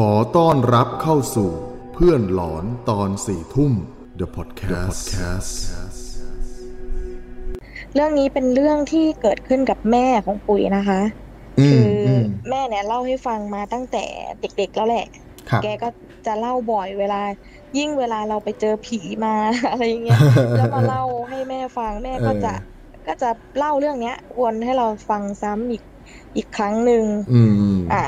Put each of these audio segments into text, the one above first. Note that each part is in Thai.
ขอต้อนรับเข้าสู่เพื่อนหลอนตอนสี่ทุ่ม The Podcast, The Podcast. เรื่องนี้เป็นเรื่องที่เกิดขึ้นกับแม่ของปุ๋ยนะคะอืคืมออือมแม่เนี่ยเล่าให้ฟังมาตั้งแต่เด็กๆแล้วแหละครับแกก็จะเล่าบ่อยเวลา ยิ่งเวลาเราไปเจอผีมาอะไรอย่างเงี้ยแล้วมาเล่าให้แม่ฟังแม่ก็จะเออก็จะเล่าเรื่องเนี้ยวนให้เราฟังซ้ำอีกอีกครั้งหนึ่งอืมอืมอ่า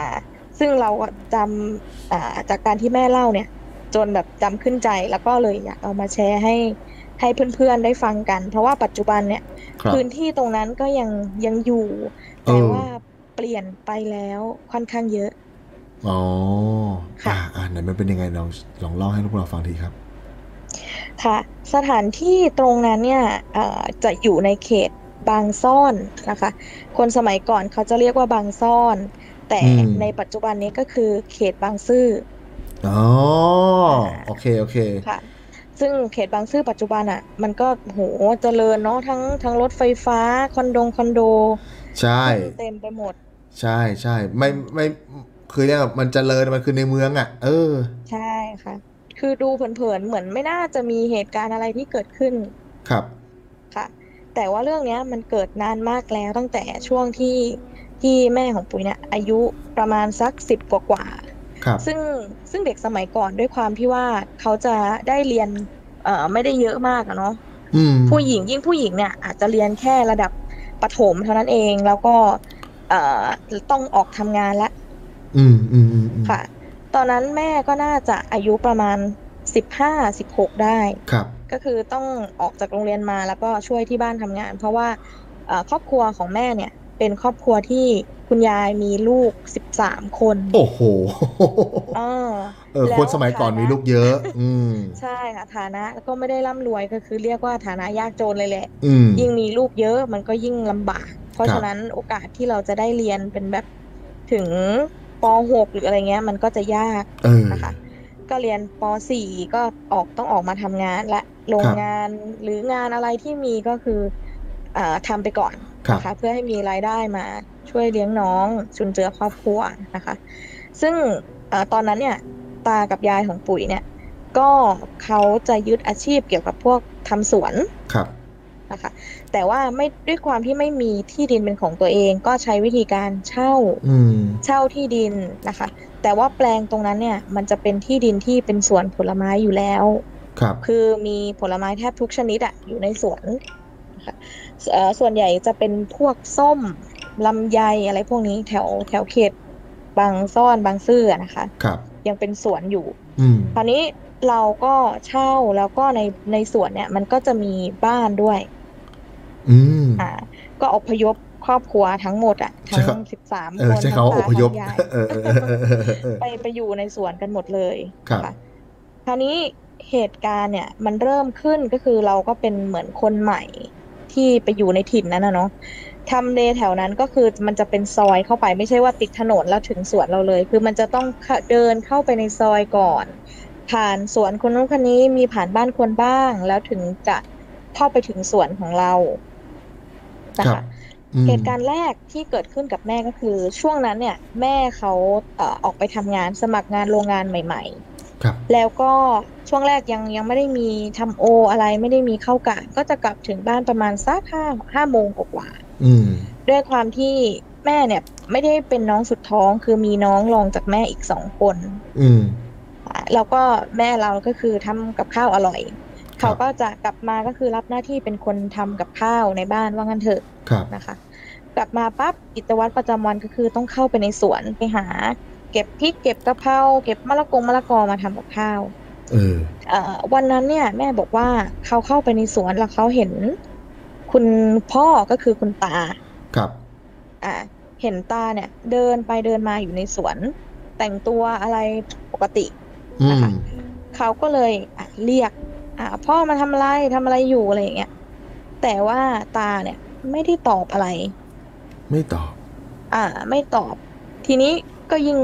ซึ่งเราก็จำอ่าจากการที่แม่เล่าเนี่ย จนแบบจำขึ้นใจแล้วก็เลยอยากเอามาแชร์ให้ให้เพื่อนๆได้ฟังกัน เพราะว่าปัจจุบันเนี่ยครับพื้นที่ตรงนั้นก็ยังยังอยู่เอแต่อว่าเปลี่ยนไปแล้วค่อนข้างเยอะ อ๋อ ค่ะอ่าอ่าไหนมันเป็นยังไงลองลองเล่าให้พวกเราฟังทีครับ ค่ะ สถานที่ตรงนั้นเนี่ยเอ่อจะอยู่ในเขตบางซ่อนนะคะ คนสมัยก่อนเขาจะเรียกว่าบางซ่อน แต่อืมในปัจจุบันนี้ก็คือเขตบางซื่ออ๋อโอเคโอเคค่ะซึ่งเขตบางซื่อปัจจุบันอะ มันก็โหเจริญเนาะทั้งทั้งรถไฟฟ้า คอนโดคอนโด ใช่เต็มไปหมด ใช่ใช่ไม่ไม่คือเนี่ยมันเจริญมันคือในเมืองอะ เออ ใช่ค่ะ คือดูเผินๆเหมือนไม่น่าจะมีเหตุการณ์อะไรที่เกิดขึ้น ครับค่ะ แต่ว่าเรื่องเนี้ยมันเกิดนานมากแล้วตั้งแต่ช่วงที่ ที่แม่ของปุ๋ยเนี่ยอายุประมาณสักสิบกว่ากว่าๆครับซึ่งซึ่งเด็กสมัยก่อนด้วยความที่ว่าเขาจะได้เรียนเอ่อไม่ได้เยอะมากอะเนาะอืมผู้หญิงยิ่งผู้หญิงเนี่ยอาจจะเรียนแค่ระดับประถมเท่านั้นเองแล้วก็เอ่อต้องออกทำงานแล้วอืมอืมอืมอืมค่ะ ตอนนั้นแม่ก็น่าจะอายุประมาณสิบห้าสิบหกได้ครับ ก็คือต้องออกจากโรงเรียนมาแล้วก็ช่วยที่บ้านทำงาน เพราะว่าเอ่อครอบครัวของแม่เนี่ย เป็นครอบครัวที่คุณยายมีลูกสิบสามคน โอ้โหเออเออแล้วคนสมัยก่อนฐานะมีลูกเยอะ อืมใช่ค่ะฐานะแล้วก็ไม่ได้ร่ำรวยก็คือเรียกว่าฐานะยากจนเลยแหละอืมยิ่งมีลูกเยอะมันก็ยิ่งลำบาก เพราะครับฉะนั้นโอกาสที่เราจะได้เรียนเป็นแบบถึงป .6 หรืออะไรเงี้ย มันก็จะยากเออนะคะก็เรียนป .4 ก็ออกต้องออกมาทำงานและโรงงานหรืองานอะไรที่มีก็คืออ่าทำไปก่อนครับ นะคะเพื่อให้มีรายได้มาช่วยเลี้ยงน้องจุนเจือครอบครัวนะคะ ซึ่งเออตอนนั้นเนี่ยตากับยายของปุ๋ยเนี่ย ก็เขาจะยึดอาชีพเกี่ยวกับพวกทำสวนครับนะคะแต่ว่าไม่ด้วยความที่ไม่มีที่ดินเป็นของตัวเองก็ใช้วิธีการเช่าอืมเช่าที่ดินนะคะ แต่ว่าแปลงตรงนั้นเนี่ยมันจะเป็นที่ดินที่เป็นสวนผลไม้อยู่แล้ว ครับ คือมีผลไม้แทบทุกชนิดอะอยู่ในสวนนะ คะเอ่อส่วนใหญ่จะเป็นพวกส้มลำไยอะไรพวกนี้แถวแถวเขตบางซ่อนบางซื่ออะนะคะครับยังเป็นสวนอยู่อืมคราวนี้เราก็เช่าแล้วก็ในในสวนเนี่ย มันก็จะมีบ้านด้วย อืมอ่า ก็อพยพครอบครัวทั้งหมดอะใช่ทั้ครับงสิบสามเอคอนใช้คำว่าอทั้งพตายพทั้งยายเออเออเออเออเออเออไปไปอยู่ในสวนกันหมดเลยครับนะะคราวนี้เหตุการณ์เนี่ย มันเริ่มขึ้นก็คือเราก็เป็นเหมือนคนใหม่ ที่ไปอยู่ในถิ่นนั้นนะเนาะทำเลแถวนั้นก็คือมันจะเป็นซอยเข้าไปไม่ใช่ว่าติดถนนแล้วถึงสวนเราเลย คือมันจะต้องเข้าเดินเข้าไปในซอยก่อน ผ่านสวนคนนู้นคนนี้มีผ่านบ้านคนบ้าง แล้วถึงจะเข้าไปถึงสวนของเรานะครัคะบอืมเหตุการณ์แรกที่เกิดขึ้นกับแม่ก็คือ ช่วงนั้นเนี่ย แม่เขาเอ่อออกไปทำงานสมัครงานโรงงานใหม่ครับๆ แล้วก็ช่วงแรกยังยังไม่ได้มีทำโออะไรไม่ได้มีเข้ากะ ก็จะกลับถึงบ้านประมาณสักห้าห้าโมงกว่าอืมๆด้วยความที่แม่เนี่ย ไม่ได้เป็นน้องสุดท้องคือมีน้องรองจากแม่อีกสองคน อืมอ่าแล้วก็แม่เราก็คือทำกับข้าวอร่อยครับเขาก็จะกลับมาก็คือรับหน้าที่เป็นคนทำกับข้าวในบ้านว่างั้นเถอะครับนะคะ กลับมาปั๊บกิจวัตรประจำวันก็คือต้องเข้าไปในสวนไปหา เก็บพริกเก็บกะเพราเก็บมะละกงมะละกอมาทำกับข้าวเออเอ่อวันนั้นเนี่ย แม่บอกว่าเขาเข้าไปในสวนแล้วเขาเห็น คุณพ่อก็คือคุณตา ครับ อ่า เห็นตาเนี่ย เดินไปเดินมาอยู่ในสวน แต่งตัวอะไรปกติอืนะมคะเขาก็เลยอะเรียก อ่า พ่อมาทำอะไรทำอะไรอยู่อะไรอย่างเงี้ยแต่ว่าตาเนี่ยไม่ได้ตอบอะไร ไม่ตอบ อ่า ไม่ตอบ ทีนี้ ก็ยิ่ง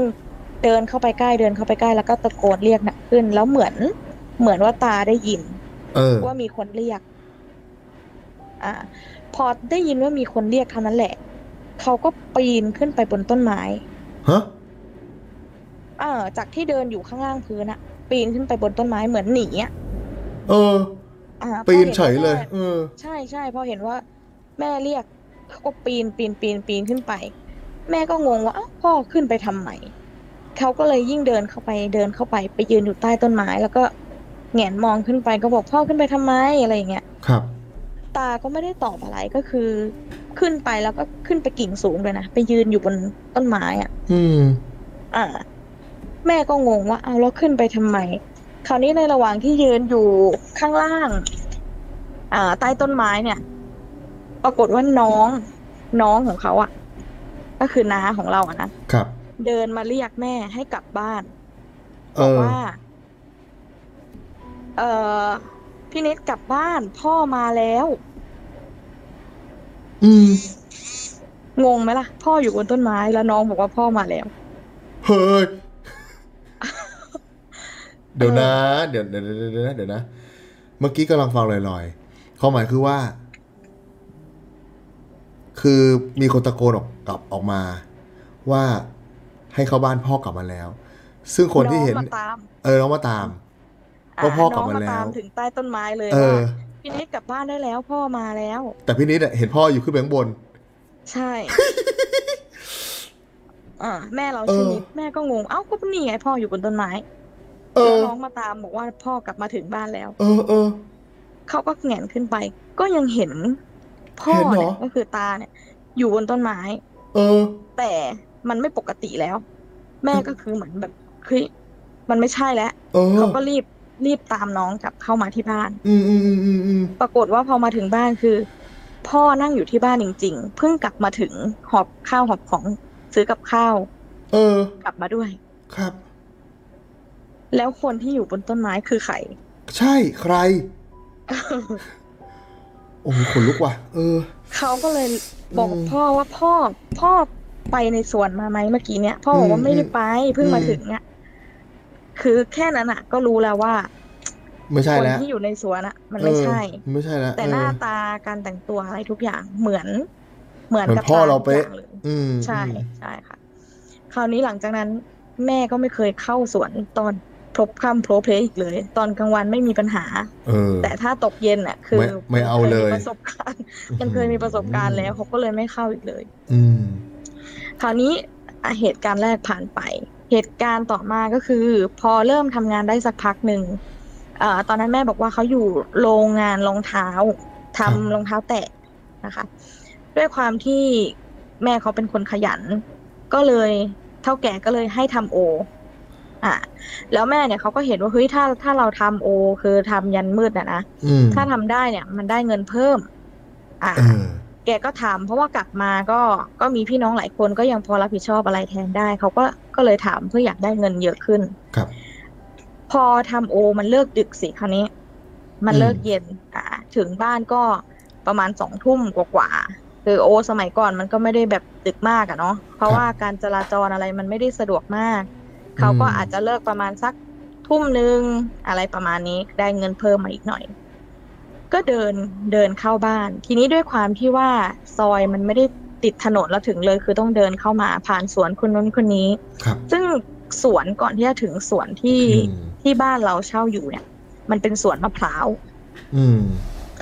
เดินเข้าไปใกล้เดินเข้าไปใกล้แล้วก็ตะโกนเรียกหนักขึ้น แล้วเหมือนเหมือนว่าตาได้ยินเออว่ามีคนเรียก อ่า พอได้ยินว่ามีคนเรียกเท่านั้นแหละ เขาก็ปีนขึ้นไปบนต้นไม้ฮะเออจากที่เดินอยู่ข้างล่างพื้นอะปีนขึ้นไปบนต้นไม้เหมือนหนีอะเอออ่าพอปีนห็เฉยเลยว่าแม่เออ ใช่ใช่พอเห็นว่า แม่เรียกเขาก็ปีนปีนปีนปีนขึ้นไป แม่ก็งงว่าอ้าวพ่อขึ้นไปทำไมเขาก็เลยยิ่งเดินเข้าไปเดินเข้าไปไปยืนอยู่ใต้ต้นไม้ แล้วก็แหงนมองขึ้นไปก็บอกพ่อขึ้นไปทำไมอะไรอย่างเงี้ยครับ ตาก็ไม่ได้ตอบอะไรก็คือ ขึ้นไปแล้วก็ขึ้นไปกิ่งสูงเลยนะไปยืนอยู่บนต้นไม้อะ อืม อ่า แม่ก็งงว่าเอาแล้วขึ้นไปทำไมคราวนี้ในระหว่างที่ยืนอยู่ข้างล่าง อ่า ใต้ต้นไม้เนี่ย ปรากฏว่าน้องน้องของเขาอะ ก็คือน้าของเราอะนะครับ เดินมาเรียกแม่ให้กลับบ้านเอบอกอว่า เอ่อพี่เน็ตกลับบ้าน พ่อมาแล้ว อืม งงไหมล่ะ พ่ออยู่บนต้นไม้แล้วน้องบอกว่าพ่อมาแล้ว เฮ้ย เดี๋ยวนะ เดี๋ยวเดี๋ยวเดี๋ยวเดี๋ยวนะเดี๋ยวนะ เมื่อกี้กำลังฟังลอยๆความหมายคือว่า คือมีคนตะโกนออกกลับออกมาว่าให้เข้าบ้านพ่อกลับมาแล้ว ซึ่งคนที่เห็นน้องมาตามเออน้องมาตามว่าพ่อกลับมาน้งแล้วตามถึงใต้ต้นไม้เลยเออว่าพี่เน็ตกลับบ้านได้แล้วพ่อมาแล้ว แต่พี่นิดอะเห็นพ่ออยู่ขึ้นไปข้างบน ใช่อ่าแม่เราเออชื่อนิดแม่ก็งงเอ้าก็นี่ไงพ่ออยู่บนต้นไม้เอแล้วอน้องมาตามบอกว่าพ่อกลับมาถึงบ้านแล้ว เออเออเขาก็แหงนขึ้นไป ก็ยังเห็น พ่อเห็นเหรอเนี่ยก็คือตาเนี่ย อยู่บนต้นไม้ เออ แต่มันไม่ปกติแล้ว แม่ก็คือเหมือนแบบเฮ้ยมันไม่ใช่แล้วเออเขาก็รีบรีบตามน้องกลับเข้ามาที่บ้านอืมอืมอืมอืมอืมปรากฏว่าพอมาถึงบ้านคือ พ่อนั่งอยู่ที่บ้านจริง ๆ เพิ่งกลับมาถึงหอบข้าวหอบของซื้อกับข้าว เออ กลับมาด้วย ครับ แล้วคนที่อยู่บนต้นไม้คือใคร ใช่ใคร โอ้โหขนลุกว่ะ เออ เขาก็เลยบอกอืมพ่อว่าพ่อพ่อไปในสวนมาไหมเมื่อกี้เนี้ยพ่อบอกว่าอืมไม่ได้ไปเพิ่งมาอืมถึงอะคือแค่นั้นอะ ก็รู้แล้วว่าไม่ใช่คนแล้วที่อยู่ในสวนอะ มันไม่ใช่เออไม่ใช่แล้วแต่เออหน้าตาการแต่งตัวอะไรทุกอย่างเหมือน เหมือนเหมือนกับพ่อตเราทุกเป๊ะอย่างเลยอืมใช่อืมใช่ค่ะ คราวนี้หลังจากนั้น แม่ก็ไม่เคยเข้าสวนตอน พลบค่ำโพลเพลอีกเลย ตอนกลางวันไม่มีปัญหาเออแต่ถ้าตกเย็นอะ คือไม่ไม่เอาเลยมันคมีประสบการณ์ มันเคยมีประสบการณ์แล้วเขาก็เลยไม่เข้าอีกเลย อืมคราวนี้อะเหตุการณ์แรกผ่านไป เหตุการณ์ต่อมาก็คือ พอเริ่มทำงานได้สักพักหนึ่งเอ่อตอนนั้นแม่บอกว่าเขาอยู่โรงงานรองเท้าทำครับรองเท้าแตะนะคะ ด้วยความที่แม่เขาเป็นคนขยัน ก็เลยเท่าแก่ก็เลยให้ทำโอ อะแล้วแม่เนี่ยเขาก็เห็นว่าเฮ้ยถ้าถ้าเราทำโอ คือทำยันมืดนะนะอืมถ้าทำได้เนี่ย มันได้เงินเพิ่ม อะเออแกก็ทำเพราะว่ากลับมาก็ก็มีพี่น้องหลายคนก็ยังพอรับผิดชอบอะไรแทนได้ เขาก็ก็เลยถามเพื่ออยากได้เงินเยอะขึ้นครับ พอทำโอมันเลิกดึกสิคราวนี้ มันอืมเลิกเย็น อ่า ถึงบ้านก็ประมาณสองทุ่มกว่าๆคือโอ สมัยก่อนมันก็ไม่ได้แบบดึกมากอะเนาะเพราะว่าการจราจรอะไรมันไม่ได้สะดวกมาก เขาก็อาจจะเลิกประมาณสักทุ่มหนึ่งอะไรประมาณนี้ได้เงินเพิ่มมาอีกหน่อย ก็เดินเดินเข้าบ้าน ทีนี้ด้วยความที่ว่าซอยมันไม่ได้ติดถนนแล้วถึงเลย คือต้องเดินเข้ามาผ่านสวนคนนู้นคนนี้ครับซึ่งสวนก่อนที่จะถึงสวนที่อืมที่บ้านเราเช่าอยู่เนี่ย มันเป็นสวนมะพร้าวอืม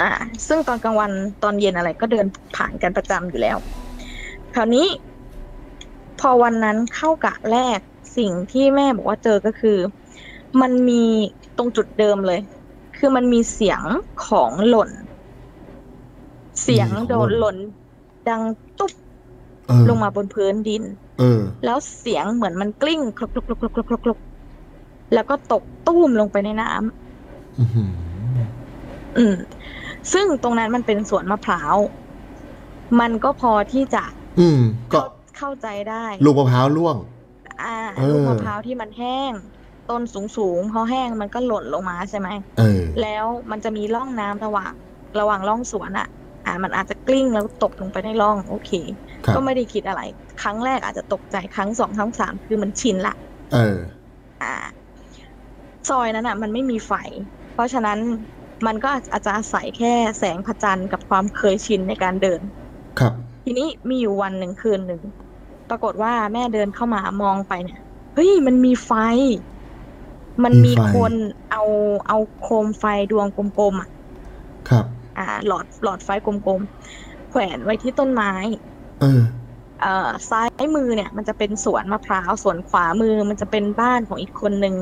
อ่า ซึ่งตอนกลางวันตอนเย็นอะไรก็เดินผ่านกันประจำอยู่แล้ว คราวนี้ พอวันนั้นเข้ากะแรก สิ่งที่แม่บอกว่าเจอก็คือ มันมีตรงจุดเดิมเลย คือมันมีเสียงของหล่น เสียงมีของโดนหล่นหล่น ดังตุ๊บเออลงมาบนพื้นดินเออแล้วเสียงเหมือนมันกลิ้งคลกคลกคลกคลกคลกคลกคลกแล้วก็ตกตุ้มลงไปในน้ำอื้อหืออืม ซึ่งตรงนั้นมันเป็นสวนมะพร้าว มันก็พอที่จะ อืม ก็เข้าเข้าใจได้ ลูกมะพร้าวร่วง อ่าเออลูกมะพร้าวที่มันแห้ง ต้นสูงสูงๆพอแห้งมันก็หล่นลงมาใช่ไหมเออแล้วมันจะมีร่องน้ำระหว่างระหว่างร่องสวนอะ อ่า มันอาจจะกลิ้งแล้วตกลงไปในร่อง โอเคครับก็ไม่ได้คิดอะไร ครั้งแรกอาจจะตกใจครั้งสองครั้งสามคือมันชินละเออ อ่า ซอยนั้นอะ มันไม่มีไฟ เพราะฉะนั้นมันก็อาจจะอาศัยแค่แสงพระจันทร์กับความเคยชินในการเดิน ครับ ทีนี้มีอยู่วันหนึ่งคืนหนึ่งป รากฏว่าแม่เดินเข้ามามองไปเนี่ยเฮ้ยมันมีไฟ มันมีมีไฟ คนเอาเอาโคมไฟดวงกลมๆอะ ครับ อ่า หลอดหลอดไฟกลมๆ แขวนไว้ที่ต้นไม้ เออ เอ่อซ้ายมือเนี่ย มันจะเป็นสวนมะพร้าวส่วนขวามือมันจะเป็นบ้านของอีกคนหนึ่ง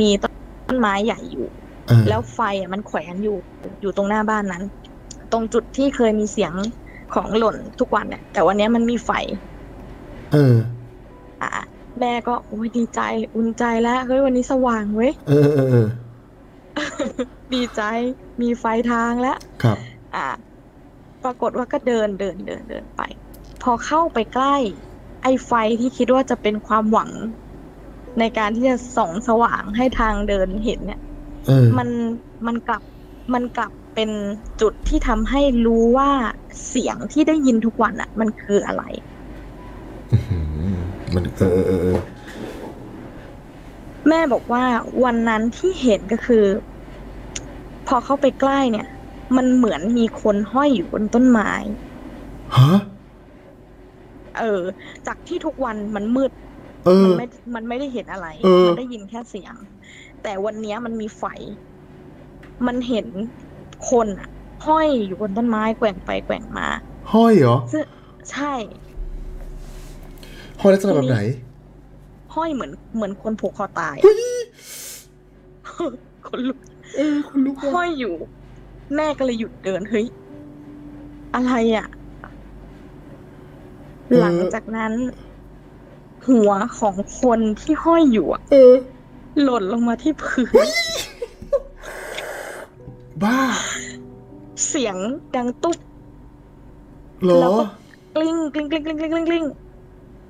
มีต้นไม้ใหญ่อยู่ เออแล้วไฟอะมันแขวนอยู่อยู่ตรงหน้าบ้านนั้น ตรงจุดที่เคยมีเสียงของหล่นทุกวันเนี่ยแต่วันเนี้ยมันมีไฟ เออ อะแม่ก็โอ้ยดีใจอุ่นใจแล้วเฮ้ยวันนี้สว่างเว้ยเออเออเออดีใจมีไฟทางแล้วครับ อะปรากฏว่าก็เดินเดินเดินเดินไป พอเข้าไปใกล้ ไอ้ไฟที่คิดว่าจะเป็นความหวัง ในการที่จะส่องสว่างให้ทางเดินเห็นเนี่ยเออมันมันกลับมันกลับเป็นจุดที่ทำให้รู้ว่าเสียงที่ได้ยินทุกวันอะ มันคืออะไรอื้อหือ มันเออเออเออเออแม่บอกว่าวันนั้นที่เห็นก็คือ พอเข้าไปใกล้เนี่ย มันเหมือนมีคนห้อยอยู่บนต้นไม้ฮะเออ จากที่ทุกวันมันมืดเอมัอไม่มันไม่ได้เห็นอะไรเออมันได้ยินแค่เสียง แต่วันเนี้ยมันมีไฟ มันเห็นคนอะห้อยอยู่บนต้นไม้แกว่งไปแกว่งมา ห้อยเหรอซึ่งใช่ ห้อยลักษณะแบบไหน ห้อยเหมือนเหมือนคนผูกคอตายคนลุกเออคุณลูกห้อยอยู่ แม่ก็เลยหยุดเดินเฮ้ยอะไรอะ หลังจากนั้น หัวของคนที่ห้อยอยู่อะเออหล่นลงมาที่พื้นบ้า เสียงดังตุ๊บเหรอ แล้วก็กลิ้งกลิ้งกลิ้งกลิ้งกลิ้งกลิ้งกลิ้ง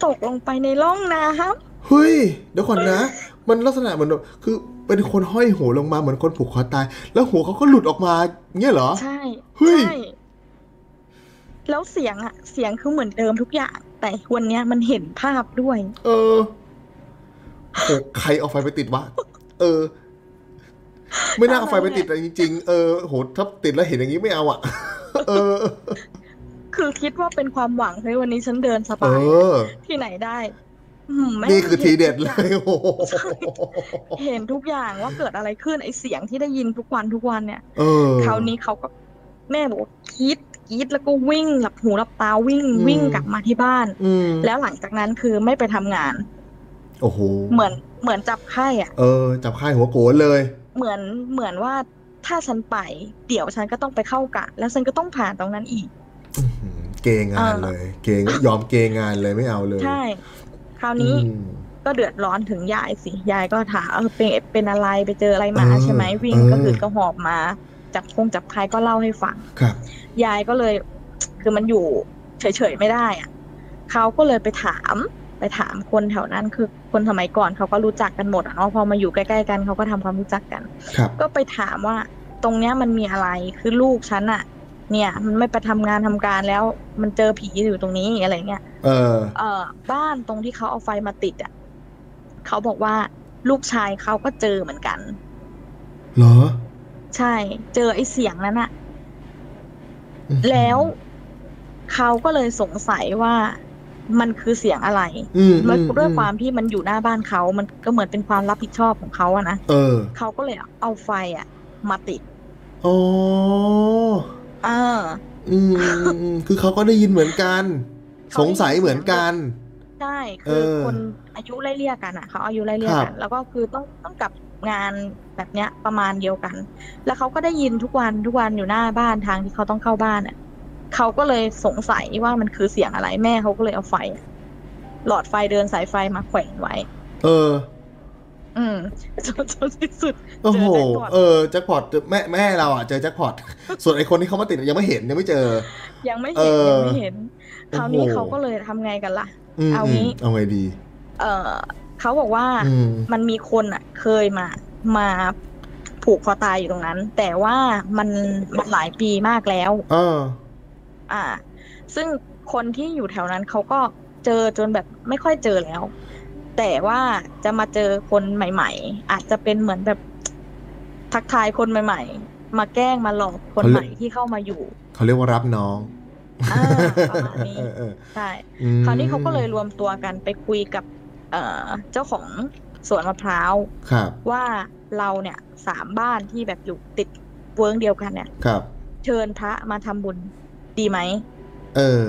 ตกลงไปในร่องน้ำเฮ้ย เดี๋ยวก่อนนะ มันลักษณะเหมือนแบบคือเป็นคนห้อยหัวลงมาเหมือนคนผูกคอตาย แล้วหัวเขาก็หลุดออกมาเงี้ยเหรอ ใช่เฮ้ยใช่แล้วเสียงอะเสียงคือเหมือนเดิมทุกอย่าง แต่วันเนี้ยมันเห็นภาพด้วย เออโหใครเอาไฟไปติดวะเออ ไม่น่าเอาไฟไปติดอะจริงๆเออโหถ้าติดแล้วเห็นอย่างนี้ไม่เอาอะ เออ คือคิดว่าเป็นความหวังเฮ้ยวันนี้ฉันเดินสเอบายอที่ไหนได้อืมแม่งนี่คือทีเด็ดเลห็นยโอ้โหทุกอย่างเห็นทุกอย่างว่าเกิดอะไรขึ้นไอเสียงที่ได้ยินทุกวันทุกวันเนี่ยเออคราวนี้เขาก็แม่บอกว่ากรีดกรีดแล้วก็วิ่งหลับหูหลับตาวิ่งอืมวิ่งกลับมาที่บ้านอืมแล้วหลังจากนั้นคือไม่ไปทำงาน โอ้โหเหมือนเหมือนจับไข้อะ เออ จับค่ายหัวโกนเลย เหมือนเหมือนว่าถ้าฉันไป เดี๋ยวฉันก็ต้องไปเข้ากะ แล้วฉันก็ต้องผ่านตรงนั้นอีกอื้อหือ เกงงานเออเลย เกงยอมเกงงานเลยไม่เอาเลย ใช่ คราวนี้อืมก็เดือดร้อนถึงยายสิ ยายก็ถามเออเป็นเป็นอะไรไปเจออะไรมาเออใช่ไหมวิ่งเออก็คือก็หอบมา จับคงจับใครก็เล่าให้ฟังครับยายก็เลย คือมันอยู่เฉยๆไม่ได้อะเขาก็เลยไปถามไปถามคนแถวนั้นคือคนสมัยก่อนเขาก็รู้จักกันหมดอะเนาะพอมาอยู่ใกล้ๆกันเขาก็ทำความรู้จักกันครับก็ไปถามว่า ตรงเนี้ยมันมีอะไรคือลูกฉันอะ เนี่ย มันไม่ไปทำงานทำการแล้ว มันเจอผีอยู่ตรงนี้อะไรเงี้ยเออ เอ่อบ้านตรงที่เขาเอาไฟมาติดอะเขาบอกว่าลูกชายเขาก็เจอเหมือนกัน เหรอ ใช่ เจอไอ้เสียงนั้นอะอื้อหือแล้วเขาก็เลยสงสัยว่ามันคือเสียงอะไรอืมด้วยอืด้วยความที่มันอยู่หน้าบ้านเขา มันก็เหมือนเป็นความรับผิดชอบของเขาอะนะเออ เขาก็เลยเอาไฟอะมาติดอ๋อ เอออืมอืมอืม คือเขาก็ได้ยินเหมือนกันเขาสได้ยินงสัยเหมือนกันใช่เอคืออคนอายุไล่เลี่ยกันอะเขาอายุไล่เลี่ยครักับนแล้วก็คือต้องต้องกลับงานแบบเนี้ยประมาณเดียวกัน แล้วเขาก็ได้ยินทุกวันทุกวันอยู่หน้าบ้านทางที่เขาต้องเข้าบ้านอะเขาก็เลยสงสัยว่ามันคือเสียงอะไรแม่เขาก็เลยเอาไฟอะหลอดไฟเดินสายไฟมาแขวนไว้ เออ อืมจนจนที่สุดโอ้โหเจอแจ็คพอตเออแจ็คพอตแม่แม่เราอะเจอแจ็คพอตส่วนไอคนที่เขามาติดยังไม่เห็นยังไม่เจอ ยังไม่เอเห็นอยังไม่เห็นคราวนี้โอ้โหเขาก็เลยทำไงกันล่ะอืมเอางี้มเอาไงดี เออเขาบอกว่าอืมมันมีคนอะ เคยมามาผูกคอตายอยู่ตรงนั้น แต่ว่ามันมันหลายปีมากแล้ว เออ อ่า ซึ่งคนที่อยู่แถวนั้นเขาก็เจอจนแบบไม่ค่อยเจอแล้ว แต่ว่าจะมาเจอคนใหม่ ๆ อาจจะเป็นเหมือนแบบทักทายคนใหม่ ๆ มาแกล้งมาหลอกคนเขาเรียกใหม่ที่เข้ามาอยู่ เขาเรียกว่ารับน้องอ่าประมาณนี้เออเออใช่อืมคราวนี้เขาก็เลยรวมตัวกันไปคุยกับเอ่อเจ้าของสวนมะพร้าวครับว่าเราเนี่ยสามบ้านที่แบบอยู่ติดเวิร์งเดียวกันเนี่ยครับ เชิญพระมาทำบุญดีไหมเออ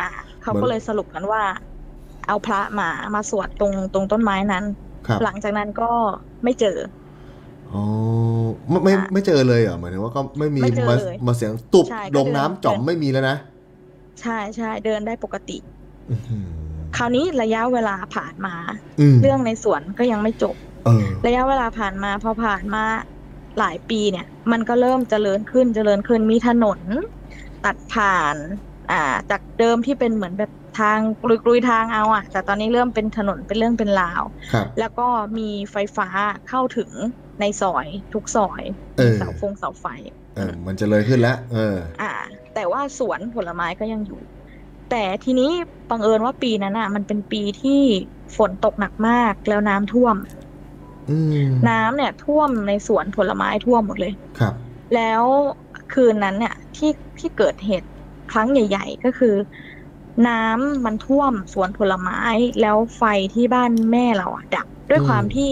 อ่าเขาเหมืก็อนเลยสรุปกันว่า เอาพระมามาสวดตรงตรงต้นไม้นั้นครับหลังจากนั้นก็ไม่เจออ๋อไม่ไม่อะไม่เจอเลยเหรอหมายถึงว่าก็ไม่มีไม่เจอมาเลยมาเสียงตุบใช่ก็ลงน้ำเดินจ่อมไม่มีแล้วนะ ใช่ใช่เดินได้ปกติอื้อหือคราวนี้ระยะเวลาผ่านมาอืมเรื่องในสวนก็ยังไม่จบเออระยะเวลาผ่านมาพอผ่านมาหลายปีเนี่ย มันก็เริ่มเจริญขึ้นเจริญขึ้นมีถนน ตัดผ่าน อ่า จากเดิมที่เป็นเหมือนแบบ ทางกลุยๆทางเอาอะแต่ตอนนี้เริ่มเป็นถนนเป็นเรื่องเป็นราวครับแล้วก็มีไฟฟ้าเข้าถึงในซอยทุกซอยเออมีเสาฟงเสาไฟเออมันเจะเลยขึ้นแล้วเออ อ่า แต่ว่าสวนผลไม้ก็ยังอยู่ แต่ทีนี้บังเอิญว่าปีนั้นอะ มันเป็นปีที่ฝนตกหนักมากแล้วน้ำท่วมอืมน้ำเนี่ย ท่วมในสวนผลไม้ท่วมหมดเลยครับ แล้วคืนนั้นเนี่ยที่ที่เกิดเหตุครั้งใหญ่ ๆ ก็คือ น้ำมันท่วมสวนผลไม้แล้วไฟที่บ้านแม่เราอะดับด้วยอืมความที่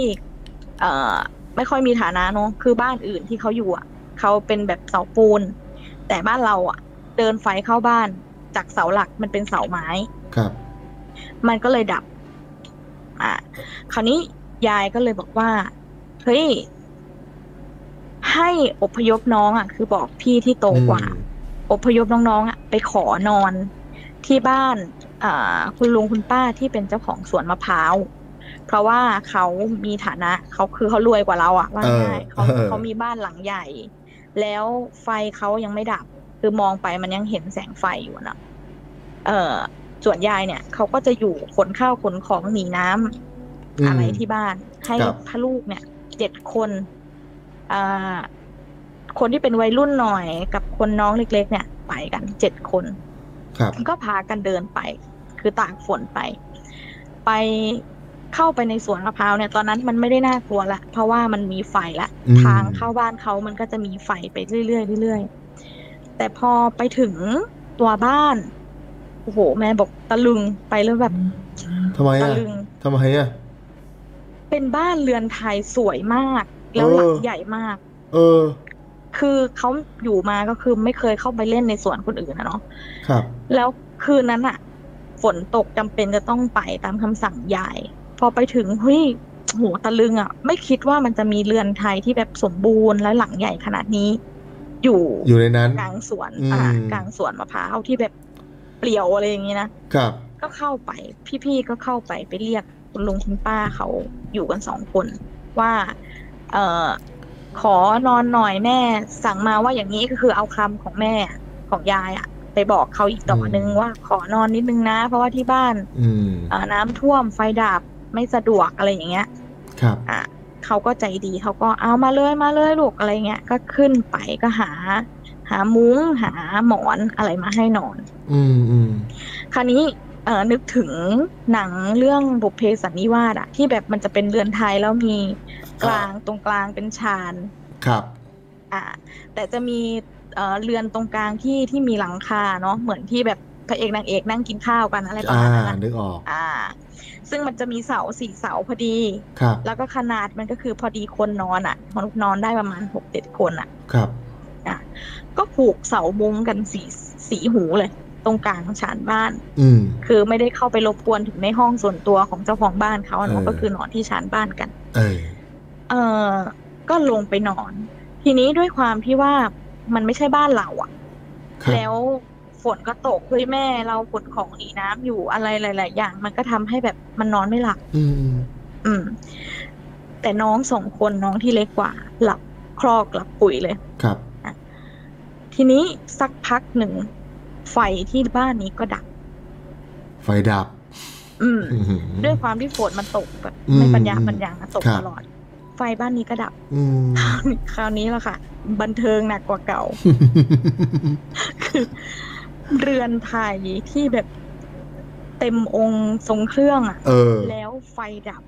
เอ่อ ไม่ค่อยมีฐานะเนอะคือบ้านอื่นที่เขาอยู่อะเขาเป็นแบบเสาปูน แต่บ้านเราอะเดินไฟเข้าบ้านจากเสาหลักมันเป็นเสาไม้ครับ มันก็เลยดับ อ่าคราวนี้ยายก็เลยบอกว่าเฮ้ยให้อพยพน้องอะ คือบอกพี่ที่โตกว่าอืมอพยพน้องๆอะ ไปขอนอน ที่บ้านอ่าคุณลุงคุณป้าที่เป็นเจ้าของสวนมะพร้าว เพราะว่าเขามีฐานะเขาคือเขารวยกว่าเราอะว่าเออง่ายเขาเออเขามีบ้านหลังใหญ่ แล้วไฟเขายังไม่ดับ คือมองไปมันยังเห็นแสงไฟอยู่นะเออส่วนยายเนี่ยเขาก็จะอยู่ขนข้าวขนของหนีน้ำมอะไรที่บ้าน ให้ครับพะลูกเนี่ยเจ็ดคนอ่าคนที่เป็นวัยรุ่นหน่อยกับคนน้องเล็ก ๆ เนี่ย ไปกันเจ็ดคนครับ ก็พากันเดินไป คือตากฝนไป ไปเข้าไปในสวนมะพร้าวเนี่ยตอนนั้นมันไม่ได้น่ากลัวละเพราะว่ามันมีไฟละอืมทางเข้าบ้านเขามันก็จะมีไฟไปเรื่อยๆเรื่อยๆแต่พอไปถึงตัวบ้านโอ้โหแม่บอกตะลึงไปแล้วแบบทำไมตะอะลึงทำไมอะเป็นบ้านเรือนไทยสวยมาก แล้วหลังเออใหญ่มาก เออ คือเขาอยู่มาก็คือไม่เคยเข้าไปเล่นในสวนคนอื่นนะเนาะครับ แล้วคืนนั้นอะฝนตกจำเป็นจะต้องไปตามคำสั่งยาย พอไปถึงเฮ้ยโหตะลึงอะไม่คิดว่ามันจะมีเรือนไทยที่แบบสมบูรณ์และหลังใหญ่ขนาดนี้ อยู่อยู่ในนั้นกลางสวนอืมอ่ากลางสวนมะพร้าวที่แบบเปลี่ยวอะไรอย่างนี้นะครับ ก็เข้าไปพี่ๆก็เข้าไปไปเรียกคุณลุงคุณป้าเขาอยู่กันสองคนว่า เอ่อ ขอนอนหน่อยแม่ สั่งมาว่าอย่างนี้ก็คือเอาคำของแม่ของยายอะไปบอกเขาอีกต่อนึงอืมว่าขอนอนนิดนึงนะ เพราะว่าที่บ้าน อืมเอ่อน้ำท่วมไฟดับไม่สะดวกอะไรอย่างเงี้ย ครับอะเขาก็ใจดีเขาก็เอามาเลยมาเลยลูกอะไรเงี้ยก็ขึ้นไปก็หา หามุ้งหาหมอนอะไรมาให้นอน อืมอืมคราวนี้เอ่อนึกถึงหนังเรื่องบุพเพสันนิวาสอะที่แบบมันจะเป็นเรือนไทยแล้วมีกลางตรงกลางเป็นชานครับอ่าแต่จะมีเอ่อเรือนตรงกลางที่ที่มีหลังคาเนาะเหมือนที่แบบพระเอกนางเอกนั่งกินข้าวกันอะไรประอ่ามาณนั้นอะนึกออกอ่า ซึ่งมันจะมีเสาสี่เสาพอดีครับแล้วก็ขนาดมันก็คือพอดีคนนอนอะคนนอนได้ประมาณหกเจ็ดคนอะครับอะก็ผูกเสามุ้งกันสีสีหูเลย ตรงกลางชานบ้าน อืมคือไม่ได้เข้าไปรบกวนถึงในห้องส่วนตัวของเจ้าของบ้านเขาอะเนาะเออก็คือนอนที่ชานบ้านกัน เออ เออก็ลงไปนอน ทีนี้ด้วยความที่ว่ามันไม่ใช่บ้านเราอะครับแล้วฝนก็ตกเฮ้ยแม่เราขนของหนีน้ำอยู่อะไรหลาย ๆ อย่าง มันก็ทำให้แบบมันนอนไม่หลับ อืม อืม แต่น้องสองคนน้องที่เล็กกว่า หลับคลอกหลับปุ๋ยเลย ครับ ทีนี้สักพักหนึ่งไฟที่บ้านนี้ก็ดับ ไฟดับ อืมอืมด้วยความที่ฝนมันตกแบบอืมไม่ปัญญาปัญญาตกครับตลอด ไฟบ้านนี้ก็ดับอืมคราวนี้แหละค่ะ บันเทิงหนักกว่าเก่า คือเรือนไทยที่แบบเต็มองค์ทรงเครื่องอะเออแล้วไฟดับ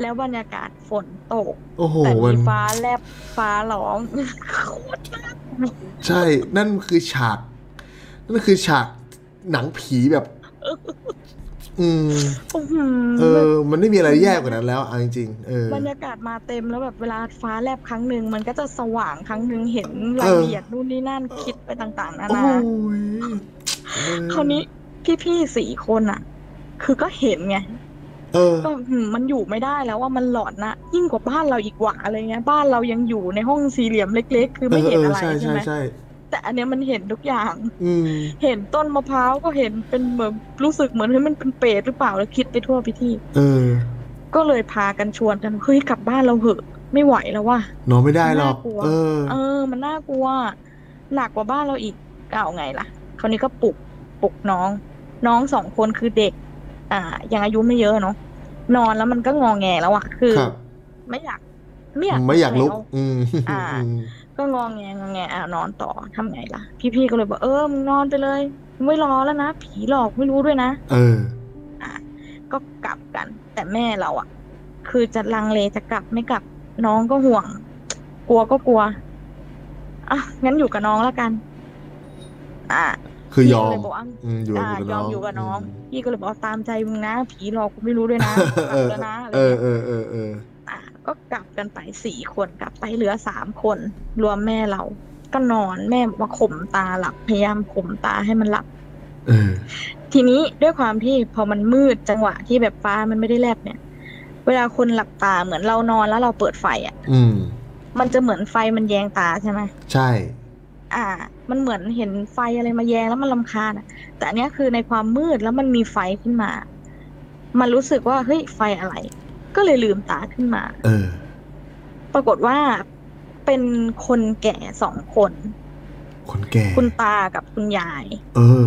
แล้วบรรยากาศฝนตกโอ้โหแต่มัมีนฟ้าแลบฟ้าร้องโคตรน่าใช่ นั่นคือฉาก นั่นคือฉากหนังผีแบบ อืมอื้อหือเออ มันไม่มีอะไรแย่กว่านั้นแล้วเอาจริงๆเออบรรยากาศมาเต็มแล้วแบบเวลาฟ้าแลบครั้งหนึ่งมันก็จะสว่างครั้งหนึ่งเห็นรายละเอียดนู่นนี่นั่นคิดไปต่างๆนาโอ้นายเออคราวนี้พี่ๆสี่คนอะ คือก็เห็นไงเออก็หืมมันอยู่ไม่ได้แล้วว่ามันหลอนนะยิ่งกว่าบ้านเราอีกว่าอะไรเงี้ย บ้านเรายังอยู่ในห้องสี่เหลี่ยมเล็ก ๆ คือไม่เห็นเอออะไรใช่ใช่ใช่ไหมใช่ แต่อันเนี้ยมันเห็นทุกอย่าง อืมเห็นต้นมะพร้าวก็เห็นเป็นเหมือนรู้สึกเหมือนให้ยมันเป็นเปรตหรือเปล่าแล้วคิดไปทั่วพิธี เออก็เลยพากันชวนกันเฮ้ยกลับบ้านเราเหอะ ไม่ไหวแล้วว่ะนอนไม่ได้หรอกน่ากลัวเออ เออ มันน่ากลัวหนักกว่าบ้านเราอีกก็เอาไงล่ะคราวนี้ก็ปลุกปลุกน้อง น้องสองคนคือเด็ก อ่า ยังอายุไม่เยอะเนาะนอนแล้วมันก็งอแงแล้วอะคือครับไม่อยากไม่อยากไม่อยากลุกแล้วอืมอ่าอืม ก็งองแงงอแงอ่านอนต่อทำไงล่ะ พี่ๆก็เลยบอกเออมึงนอนไปเลยไม่รอแล้วนะผีหลอกไม่รู้ด้วยนะ เออ อะก็กลับกัน แต่แม่เราอะ คือจะลังเลจะกลับไม่กลับน้องก็ห่วง กลัวก็กลัวอะงั้นอยู่กับน้องแล้วกัน อะคือยพี่อก็มเลยบอกว่าอืมอยู่อะกับยน้ออมงอยู่กับน้องมพี่ก็เลยบอกว่าตามใจมึงนะ ผีหลอกกูไม่รู้ด้วยนะกเอลับอแล้วนะอะไรเออเงี้ยเออเออ เอออะก็กลับกันไปสี่คนกลับไปเหลือสามคน รวมแม่เรา ก็นอนแม่มาข่มตาหลับพยายามข่มตาให้มันหลับเออทีนี้ด้วยความที่พอมันมืดจังหวะที่แบบฟ้ามันไม่ได้แลบเนี่ย เวลาคนหลับตาเหมือนเรานอนแล้วเราเปิดไฟอะ อืม มันจะเหมือนไฟมันแยงตาใช่ไหมใช่ อ่า มันเหมือนเห็นไฟอะไรมาแยงแล้วมันรำคาญอะ แต่อันเนี้ยคือในความมืดแล้วมันมีไฟขึ้นมา มันรู้สึกว่าเฮ้ยไฟอะไร ก็เลยลืมตาขึ้นมา เออ ปรากฏว่าเป็นคนแก่สองคน คนแก่ คุณตากับคุณยาย เออ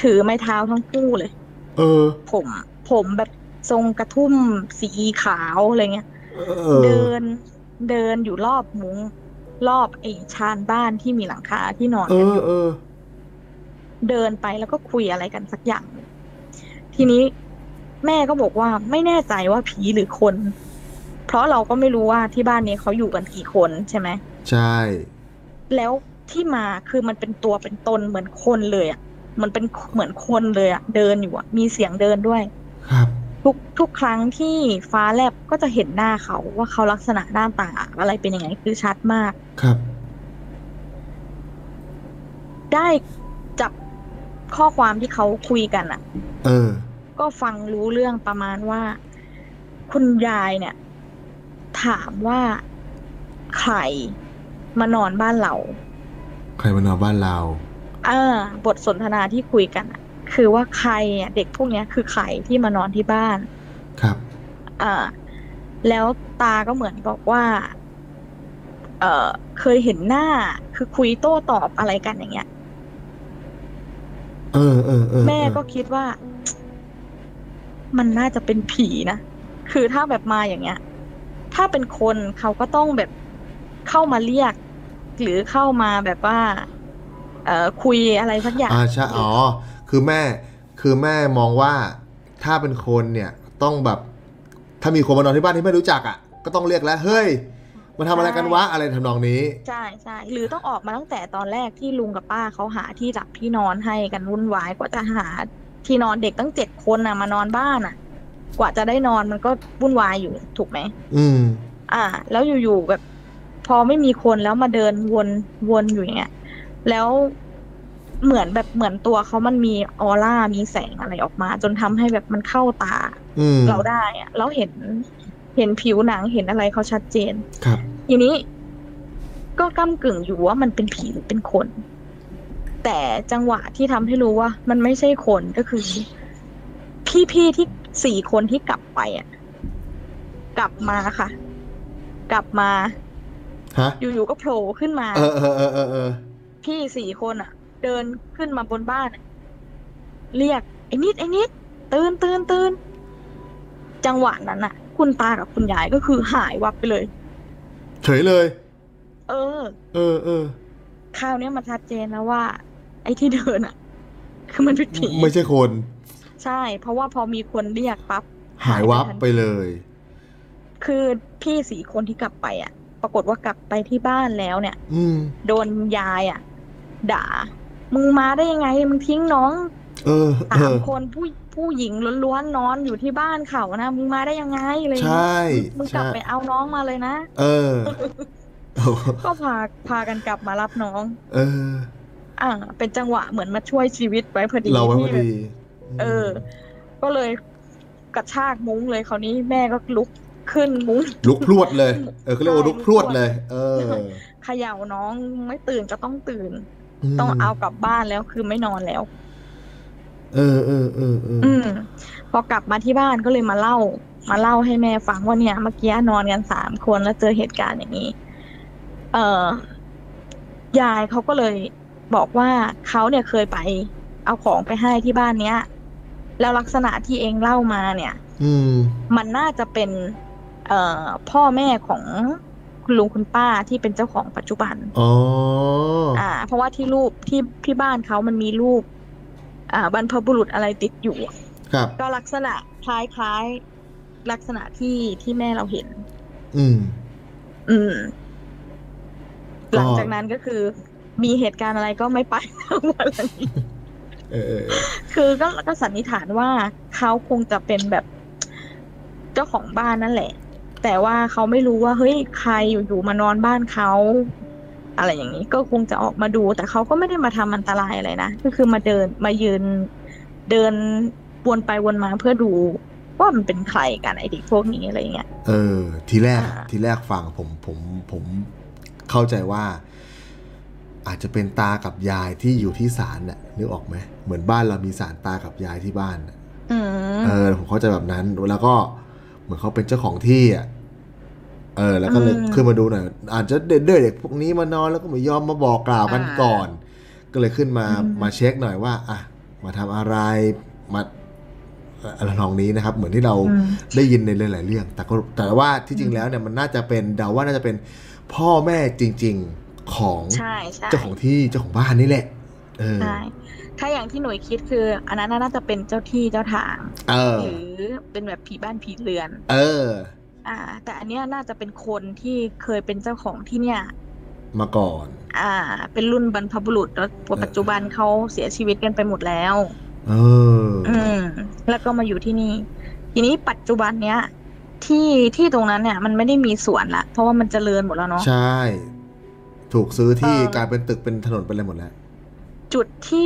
ถือไม้เท้าทั้งคู่เลย เออ ผม ผมแบบทรงกระทุ่มสีขาวอะไรเงี้ยเออเดิน เดินอยู่รอบมุ้งรอบไอ้ชานบ้านที่มีหลังคาที่นอนเอกันออยู่เออ เดินไปแล้วก็คุยอะไรกันสักอย่าง ทีนี้ แม่ก็บอกว่าไม่แน่ใจว่าผีหรือคน เพราะเราก็ไม่รู้ว่าที่บ้านนี้เขาอยู่กันกี่คนใช่ไหมใช่ แล้วที่มาคือมันเป็นตัวเป็นตนเหมือนคนเลยอะมันเป็นเหมือนคนเลยอะเดินอยู่อะมีเสียงเดินด้วย ครับ ทุกทุกครั้งที่ฟ้าแลบก็จะเห็นหน้าเขาว่าเขาลักษณะหน้าตาอะไรเป็นยังไงคือชัดมากครับ ได้จับข้อความที่เขาคุยกันอะ เออ ก็ฟังรู้เรื่องประมาณว่า คุณยายเนี่ย ถามว่าใครมานอนบ้านเรา ใครมานอนบ้านเรา เออบทสนทนาที่คุยกันอะคือว่าใครอะเด็กพวกเนี้ยคือใครที่มานอนที่บ้าน ครับอ่าแล้วตาก็เหมือนบอกว่า เออเคยเห็นหน้า คือคุยโต้ตอบอะไรกันอย่างเงี้ย เออเออเออแม่ก็คิดว่า มันน่าจะเป็นผีนะ คือถ้าแบบมาอย่างเงี้ย ถ้าเป็นคนเขาก็ต้องแบบเข้ามาเรียก หรือเข้ามาแบบว่า เอ่อคุยอะไรสักอย่างอ่าใช่อ๋อคือแม่ คือแม่มองว่าถ้าเป็นคนเนี่ยต้องแบบ ถ้ามีคนมานอนที่บ้านที่ไม่รู้จักอะ ก็ต้องเรียกแล้วเฮ้ยมาทำอะไรกันวะอะไรทำนองนี้ ใช่ใช่หรือต้องออกมาตั้งแต่ตอนแรกที่ลุงกับป้าเขาหาที่หลับที่นอนให้กันวุ่นวายกว่าจะหา ที่นอนเด็กตั้งเจ็ดคนน่ะมานอนบ้านอะ กว่าจะได้นอนมันก็วุ่นวายอยู่ถูกไหมอืม อ่า แล้วอยู่ๆแบบ พอไม่มีคนแล้วมาเดินวนวนอยู่อย่างเงี้ยแล้วเหมือนแบบเหมือนตัวเขามันมีออร่ามีแสงอะไรออกมา จนทำให้แบบมันเข้าตาอืมเราได้อะแล้วเห็นเห็นผิวหนังเห็นอะไรเขาชัดเจน ครับ ทีนี้ ก็ก้ากึ่งอยู่ว่ามันเป็นผีหรือเป็นคน แต่จังหวะที่ทำให้รู้ว่า มันไม่ใช่คนก็คือ พี่ๆที่สี่คนที่กลับไปอะ กลับมาค่ะ กลับมาฮะอยู่ๆก็โผล่ขึ้นมา เออเออเออเออเออพี่สี่คนอะ เดินขึ้นมาบนบ้านอะเรียกไอ้นิดไอ้นิดตื่นตื่นตื่นจังหวะนั้นอะ คุณตากับคุณยายก็คือหายวับไปเลย เฉยเลย เออ เออเออคราวเนี้ยมันชัดเจนแล้วว่าไอ้ที่เดินอะ คือมันเป็นผีไม่ใช่คน ใช่ เพราะว่าพอมีคนเรียกปั๊บหายวับไปเลย คือพี่สี่คนที่กลับไปอะ ปรากฏว่ากลับไปที่บ้านแล้วเนี่ย อืมโดนยายอะ ด่า มึงมาได้ยังไงมึงทิ้งน้องเออเอสามอคนผู้ผผู้หญิงล้วนๆนอนอยู่ที่บ้านเขานะมึงมาได้ยังไงอะไรอย่างใชเงี้ย่มึงกลับใช่ไปเอาน้องมาเลยนะเออโอ้ก็พาพากันกลับมารับน้อง เออ อ่า เป็นจังหวะเหมือนมาช่วยชีวิตไว้พอดีเราไว้พอที่ดี เออ ก็เลยกระชากมุ้งเลยคราวนี้แม่ก็ลุกขึ้นมุ้งลุกพรวดเลย เออเขาเรียกว่าใช่ลุกพรวดเลย เออเขย่าน้องไม่ตื่นก็ต้องตื่น ต้องเอากลับบ้านแล้วคือไม่นอนแล้ว เออเออเออเอออืมพอกลับมาที่บ้านก็เลยมาเล่า มาเล่าให้แม่ฟังว่าเนี่ยเมื่อกี้นอนกันสามคนแล้วเจอเหตุการณ์อย่างนี้ เอ่อยายเขาก็เลย บอกว่าเขาเนี่ยเคยไป เอาของไปให้ที่บ้านเนี้ย แล้วลักษณะที่เองเล่ามาเนี่ย อืม มันน่าจะเป็น เอ่อพ่อแม่ของคุณลุงคุณป้าที่เป็นเจ้าของปัจจุบันอ๋ออ่า เพราะว่าที่รูปที่ที่บ้านเขามันมีรูป อ่าบรรพบุรุษอะไรติดอยู่ครับ ก็ลักษณะคล้ายๆลักษณะที่ที่แม่เราเห็น อืม อืมก็หลังจากนั้นก็คือ มีเหตุการณ์อะไรก็ไม่ไปทั้งวันเลยเออเออเออคือก็ก็สันนิษฐานว่าเขาคงจะเป็นแบบเจ้าของบ้านนั่นแหละ แต่ว่าเขาไม่รู้ว่าเฮ้ยใครอยู่ๆมานอนบ้านเขาอะไรอย่างนี้ก็คงจะออกมาดู แต่เขาก็ไม่ได้มาทำอันตรายอะไรนะก็คือมาเดินมายืนเดินวนไปวนมาเพื่อดูว่ามันเป็นใครกันไอ้เด็กพวกนี้อะไรอย่างเงี้ย เออ ทีแรกอ่าทีแรกฟังผมผมผมเข้าใจว่า อาจจะเป็นตากับยายที่อยู่ที่ศาลน่ะนึกออกไหมเหมือนบ้านเรามีศาลตากับยายที่บ้านน่ะอืมเออผมเข้าใจแบบนั้นแล้วก็เหมือนเขาเป็นเจ้าของที่อะเออ แล้วก็เลยอืมขึ้นมาดูหน่อยอาจจะเด็กเด็กพวกนี้มานอนแล้วก็ไม่ยอมมาบอกกล่าวกันอ่าก่อน ก็เลยขึ้นมาอืมมาเช็คหน่อยว่าอะมาทำอะไรมาอะไรทองนี้นะครับ เหมือนที่เราอืมได้ยินในหลายๆเรื่อง แต่ก็แต่ว่าที่จริงแล้วเนี่ยมันน่าจะเป็นเดาว่าน่าจะเป็นพ่อแม่จริง ๆ ของใช่ใช่เจ้าของที่เจ้าของบ้านนี่แหละเออใช่ถ้าอย่างที่หน่วยคิดคือ อันนั้นน่าจะเป็นเจ้าที่เจ้าทางเออหรือเป็นแบบผีบ้านผีเรือน เออ อ่า แต่อันเนี้ยน่าจะเป็นคนที่เคยเป็นเจ้าของที่เนี่ย มาก่อน อ่า เป็นรุ่นบรรพบุรุษแล้วปัจจุบันเขาเสียชีวิตกันไปหมดแล้ว เออ อืม แล้วก็มาอยู่ที่นี่ ทีนี้ปัจจุบันเนี้ยที่ที่ตรงนั้นเนี่ยมันไม่ได้มีสวนละเพราะว่ามันเจริญหมดแล้วเนาะใช่ ถูกซื้อที่เออกลายเป็นตึกเป็นถนนเป็นอะไรหมดแล้ว จุดที่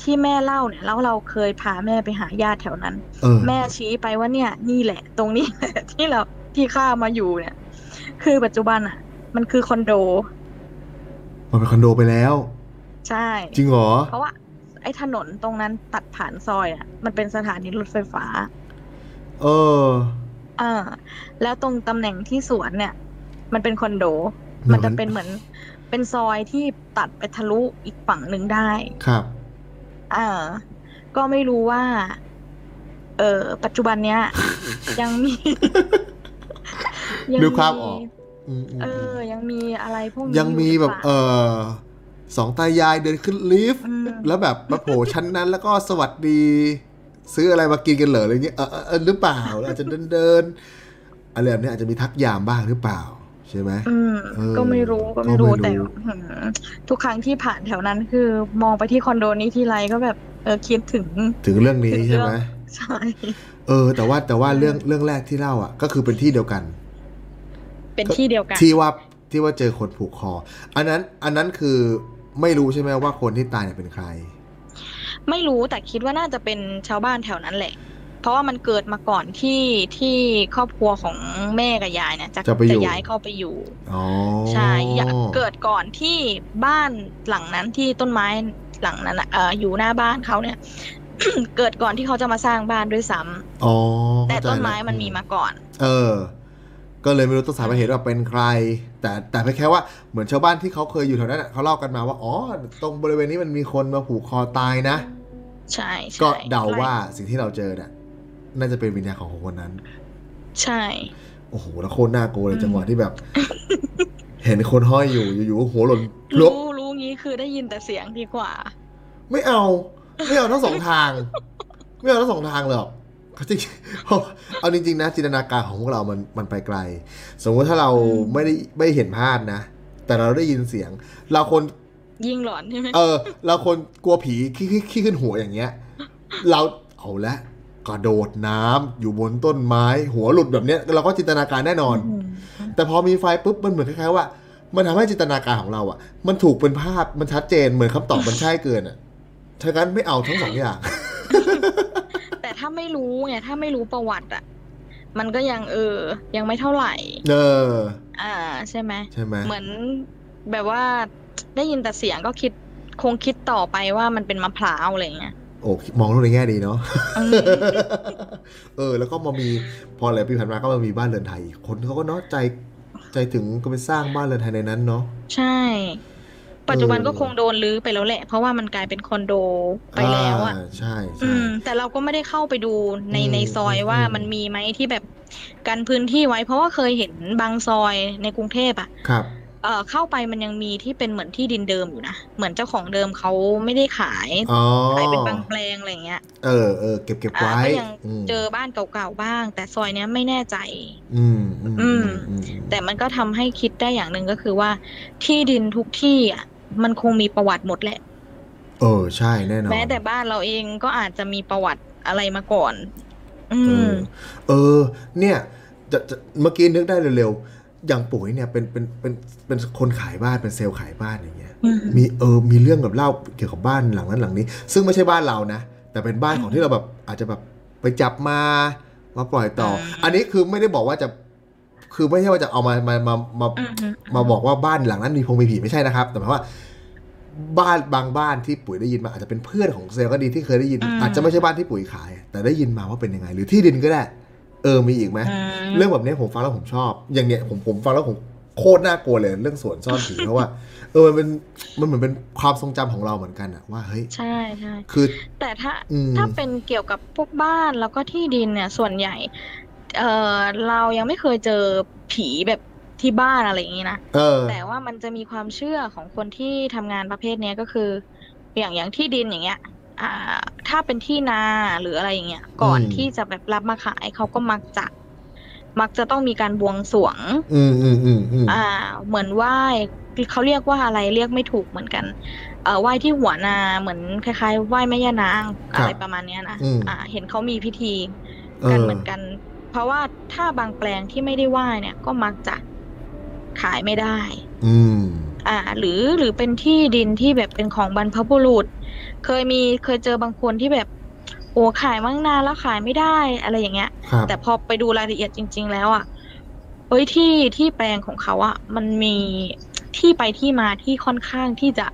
ที่แม่เล่าเนี่ยแล้วเราเคยพาแม่ไปหาญาติแถวนั้นเออแม่ชี้ไปว่าเนี่ย นี่แหละ ตรงนี้แหละที่เราที่ข้ามาอยู่เนี่ย คือปัจจุบันอะ มันคือคอนโด มันเป็นคอนโดไปแล้ว ใช่ จริงเหรอ เพราะว่า ไอ้ถนนตรงนั้นตัดผ่านซอยอะ มันเป็นสถานีรถไฟฟ้า เอออ่าแล้วตรงตำแหน่งที่สวนเนี่ย มันเป็นคอนโดเหมืมัอนนจะเป็นเหมือน เป็นซอยที่ตัดไปทะลุอีกฝั่งหนึ่งได้ ครับอ่าก็ไม่รู้ว่า เออปัจจุบันเนี้ย ยังมีนึกภาพออกอืมอืมเออือมยังมีอะไรพวกนี้ยังมีแบบ เออสองตายายเดินขึ้นลิฟต์อืมแล้วแบบมาโผล่ชั้นนั้นแล้วก็สวัสดี ซื้ออะไรมากินกันเหรออะไรเงี้ยเออเออเออหรือเปล่าอาจจะเดินเดินๆอะไรแบบนี้อาจจะมีทักยามบ้างหรือเปล่า ใช่ไหมอืมเออก็ไม่รู้ก็ก็ไม่ไม่รู้รู้แต่หืมทุกครั้งที่ผ่านแถวนั้นคือมองไปที่คอนโดนี้ทีไรก็แบบเออคิดถึง ถึงเรื่องนี้ถึงใช่ไหมเรื่องใช่เออ แต่ว่าแต่ว่าเรื่องเรื่องแรกที่เล่าอะ ก็คือเป็นที่เดียวกัน เป็นที่เดียวกัน ที่ว่าที่ว่าเจอคนผูกคอ อันนั้น อันนั้นคือไม่รู้ใช่ไหมว่าคนที่ตายเนี่ยเป็นใคร ไม่รู้แต่คิดว่าน่าจะเป็นชาวบ้านแถวนั้นแหละ เพราะว่ามันเกิดมาก่อนที่ที่ครอบครัวของแม่กับยายเนี่ยจะจะไปอยู่ ย้ายเข้าไปอยู่อ๋อใช่อย่าเกิดก่อนที่บ้านหลังนั้นที่ต้นไม้หลังนั้นน่ะเอ่ออยู่หน้าบ้านเขาเนี่ย เกิดก่อนที่เขาจะมาสร้างบ้านด้วยซ้ำอ๋อแต่เข้าใจต้นไม้แล้วมันมีมาก่อน เออ ก็เลยไม่รู้ต้นสายปลายเหตุว่าเป็นใคร แต่แต่เพียงแค่ว่าเหมือนชาวบ้านที่เขาเคยอยู่แถวนั้นน่ะเขาเล่ากันมาว่าอ๋อตรงบริเวณนี้มันมีคนมาผูกคอตายนะ ใช่ใช่ก็เดาว่าสิ่งที่เราเจอเนี่ย น่าจะเป็นวิญญาณของคนนั้น ใช่ โอ้โหแล้วโคตรน่ากลัวเลยอืมจังหวะที่แบบ เห็นคนห้อยอยู่อยู่ๆหัวหล่นพลุบรู้รู้งี้คือได้ยินแต่เสียงดีกว่า ไม่เอา ไม่เอาทั้งสองทาง ไม่เอาทั้งสองทางเลยหรอกเขาจริงเพราะเอาจริงๆนะจินตนาการของพวกเรามันมันไปไกล สมมติถ้าเราอืมไม่ได้ไม่เห็นภาพนะ แต่เราได้ยินเสียง เราคนยิ่งหลอนใช่ไหมเออ เราคนกลัวผีขี้ขี้ขี้ขึ้นหัวอย่างเงี้ย เราเอาละ กระโดดน้ำอยู่บนต้นไม้ หัวหลุดแบบเนี้ยเราก็จินตนาการแน่นอนอืมแต่พอมีไฟปุ๊บมันเหมือนคล้ายๆว่า มันทำให้จินตนาการของเราอะ มันถูกเป็นภาพมันชัดเจนเหมือนคำตอบมันใช่เกินอะฉะนั้นไม่เอาทั้งสองอย่าง แต่ถ้าไม่รู้ไงถ้าไม่รู้ประวัติอะมันก็ยังเออ ยังไม่เท่าไหร่ เออ อ่า ใช่ไหมใช่ไหมเหมือนแบบว่าได้ยินแต่เสียงก็คิดคงคิดต่อไปว่ามันเป็นมะพร้าวอะไรเงี้ย โอ้มองโลกในแง่ดีเนาะอืมเออ แล้วก็มามีพอหลายปีผ่านมาก็มามีบ้านเรือนไทยอีกคนเขาก็เนาะใจใจถึงก็ไปสร้างบ้านเรือนไทยในนั้นเนาะใช่ ปัจจุบันเออก็คงโดนรื้อไปแล้วแหละ เพราะว่ามันกลายเป็นคอนโดไปแล้วอะาใช่อืใช่มแต่เราก็ไม่ได้เข้าไปดูในอืมในซอยอืมว่าอืมมันมีไหมที่แบบกันพื้นที่ไว้ เพราะว่าเคยเห็นบางซอยในกรุงเทพอะครับ เอ่อเข้าไปมันยังมีที่เป็นเหมือนที่ดินเดิมอยู่นะ เหมือนเจ้าของเดิมเขาไม่ได้ขายอ๋อขายเป็นบางแปลงอะไรอย่างเงี้ย เออเออเก็บเก็บอ่าไว้ก็ยังมเจอบ้านเก่าๆบ้าง แต่ซอยเนี้ยไม่แน่ใจ อืมอืมอือืมมอืมแต่มันก็ทำให้คิดได้อย่างหนึ่งก็คือว่า ที่ดินทุกที่อะมันคงมีประวัติหมดแหละ เออใช่แน่นอนแม้แต่บ้านเราเองก็อาจจะมีประวัติอะไรมาก่อน อืเอมอเออ เนี่ยจะจะเมื่อกี้นึกได้เร็วๆ อย่างปุ๋ยเนี่ยเป็นเป็นเป็นเป็นคนขายบ้านเป็นเซลล์ขายบ้านอย่างเงี้ยอืมมีเออมีเรื่องกับเล่าเกี่ยวกับบ้านหลังนั้นหลังนี้ ซึ่งไม่ใช่บ้านเรานะ แต่เป็นบ้านของที่เราแบบอาจจะแบบไปจับมามาปล่อยต่ออมอันนี้คือไม่ได้บอกว่าจะคือไม่ใช่ว่าจะเอามามามามาอืมอืมมาบอกว่าบ้านหลังนั้นมีพงมีผีไม่ใช่นะครับ แต่หมายว่า บ้านบางบ้านที่ปุ๋ยได้ยินมาอาจจะเป็นเพื่อนของเซลล์ก็ดีที่เคยได้ยิน อาจจะไม่ใช่บ้านที่ปุ๋ยขาย แต่ได้ยินมาว่าเป็นยังไง หรือที่ดินก็ได้ เออมีอีกไหมอืมเรื่องแบบนี้ผมฟังแล้วผมชอบ อย่างเนี้ยผมผมฟังแล้วผมโคตรน่ากลัวเลยเรื่องสวนซ่อนผีเพราะว่า เออมันเป็นมันเหมือนเป็นความทรงจำของเราเหมือนกันอะว่าเฮ้ยใช่ใช่คือ แต่ถ้าอืมถ้าเป็นเกี่ยวกับพวกบ้านแล้วก็ที่ดินเนี่ยส่วนใหญ่ เออเรายังไม่เคยเจอผีแบบที่บ้านอะไรอย่างนี้นะเออแต่ว่ามันจะมีความเชื่อของคนที่ทำงานประเภทเนี้ยก็คือ อย่างอย่างที่ดินอย่างเงี้ย อ่า ถ้าเป็นที่นาหรืออะไรอย่างเงี้ยก่อนอืมที่จะแบบรับมาขายเขาก็มักจะมักจะต้องมีการบวงสรวงอืมอืมอืมอืมอ่า เหมือนไหว้เขาเรียกว่าอะไรเรียกไม่ถูกเหมือนกัน เอ่อไหว้ที่หัวนาเหมือนคล้ายๆไหว้แม่ย่านางอะไรประมาณเนี้ยนะอืมอ่า เห็นเขามีพิธีเอกันอเหมือนกัน เพราะว่าถ้าบางแปลงที่ไม่ได้ไหว้เนี่ย ก็มักจะขายไม่ได้ อืม อ่า หรือหรือเป็นที่ดินที่แบบเป็นของบรรพบุรุษ เคยมีเคยเจอบางคนที่แบบ โอ้ขายมั่งนานแล้วขายไม่ได้อะไรอย่างเงี้ย ครับแต่พอไปดูรายละเอียดจริง ๆ แล้วอะเอ้ยที่ที่แปลงของเขาอะมันมีที่ไปที่มาที่ค่อนข้างที่จะ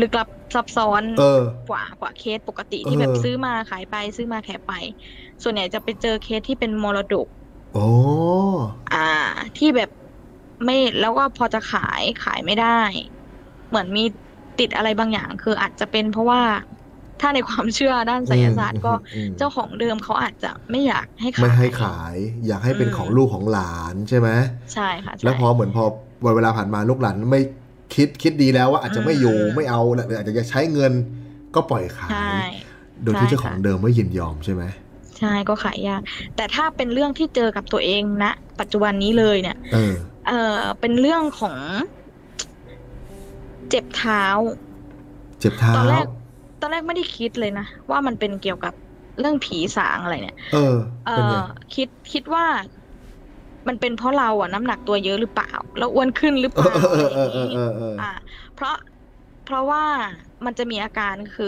ลึกลับซับซ้อน เออ กว่ากว่าเคสปกติที่แบบเออ ซื้อมาขายไปซื้อมาขายไป ส่วนใหญ่จะไปเจอเคสที่เป็นมรดก โอ้อ่า ที่แบบไม่แล้วก็พอจะขายขายไม่ได้ เหมือนมี ติดอะไรบางอย่าง คืออาจจะเป็นเพราะว่าถ้าในความเชื่อด้านไสยศาสตร์ก็อืมเจ้าของเดิมเขาอาจจะไม่อยากให้ไม่ขายให้ขาย อยากให้เป็นอืมของลูกของหลานใช่ไหมใช่ค่ะใช่แล้วพอเหมือนพอวันเวลาผ่านมาลูกหลานไม่คิดคิดดีแล้วว่าอาจจะไม่อยู่อืมไม่เอาหรืออาจจะใช้เงินก็ปล่อยขาใช่ยโดยที่ใช่เจ้าของค่ะเดิมไม่ยินยอมใช่ไหมใช่ก็ขายยาก แต่ถ้าเป็นเรื่องที่เจอกับตัวเองณปัจจุบันนี้เลยเนี่ยเออเออเป็นเรื่องของ เจ็บเท้า เจ็บเท้า ตอนแรก ตอนแรกไม่ได้คิดเลยนะ ว่ามันเป็นเกี่ยวกับเรื่องผีสางอะไรเนี่ย เออ เอเป็นไงอคิดคิดว่า มันเป็นเพราะเราอะน้ำหนักตัวเยอะหรือเปล่า แล้วอ้วนขึ้นหรือเปเอล่าอเออะไรออเออย่างเอองี้เออเอออ่า เพราะเพราะว่ามันจะมีอาการคือ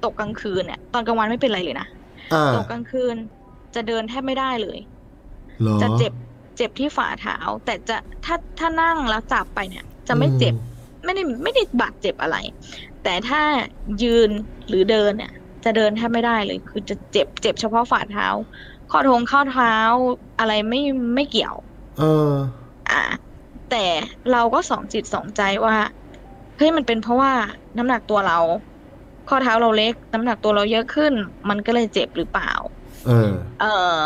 ตกกลางคืนเนี่ย ตอนกลางวันไม่เป็นไรเลยนะอ่าตกกลางคืน จะเดินแทบไม่ได้เลยเหรอจะเจ็บเจ็บที่ฝ่าเท้า แต่จะถ้าถ้านั่งแล้วจับไปเนี่ย จะไม่เจ็บ ไม่ได้ไม่ได้บาดเจ็บอะไร แต่ถ้ายืนหรือเดินเนี่ยจะเดินแทบไม่ได้เลย คือจะเจ็บเจ็บเฉพาะฝ่าเท้า ข้อทงข้อเท้าอะไรไม่ไม่เกี่ยว เออ อ่าแต่เราก็สองจิตสองใจว่าเฮ้ยมันเป็นเพราะว่าน้ำหนักตัวเรา ข้อเท้าเราเล็ก น้ำหนักตัวเราเยอะขึ้น มันก็เลยเจ็บหรือเปล่า เออ เออ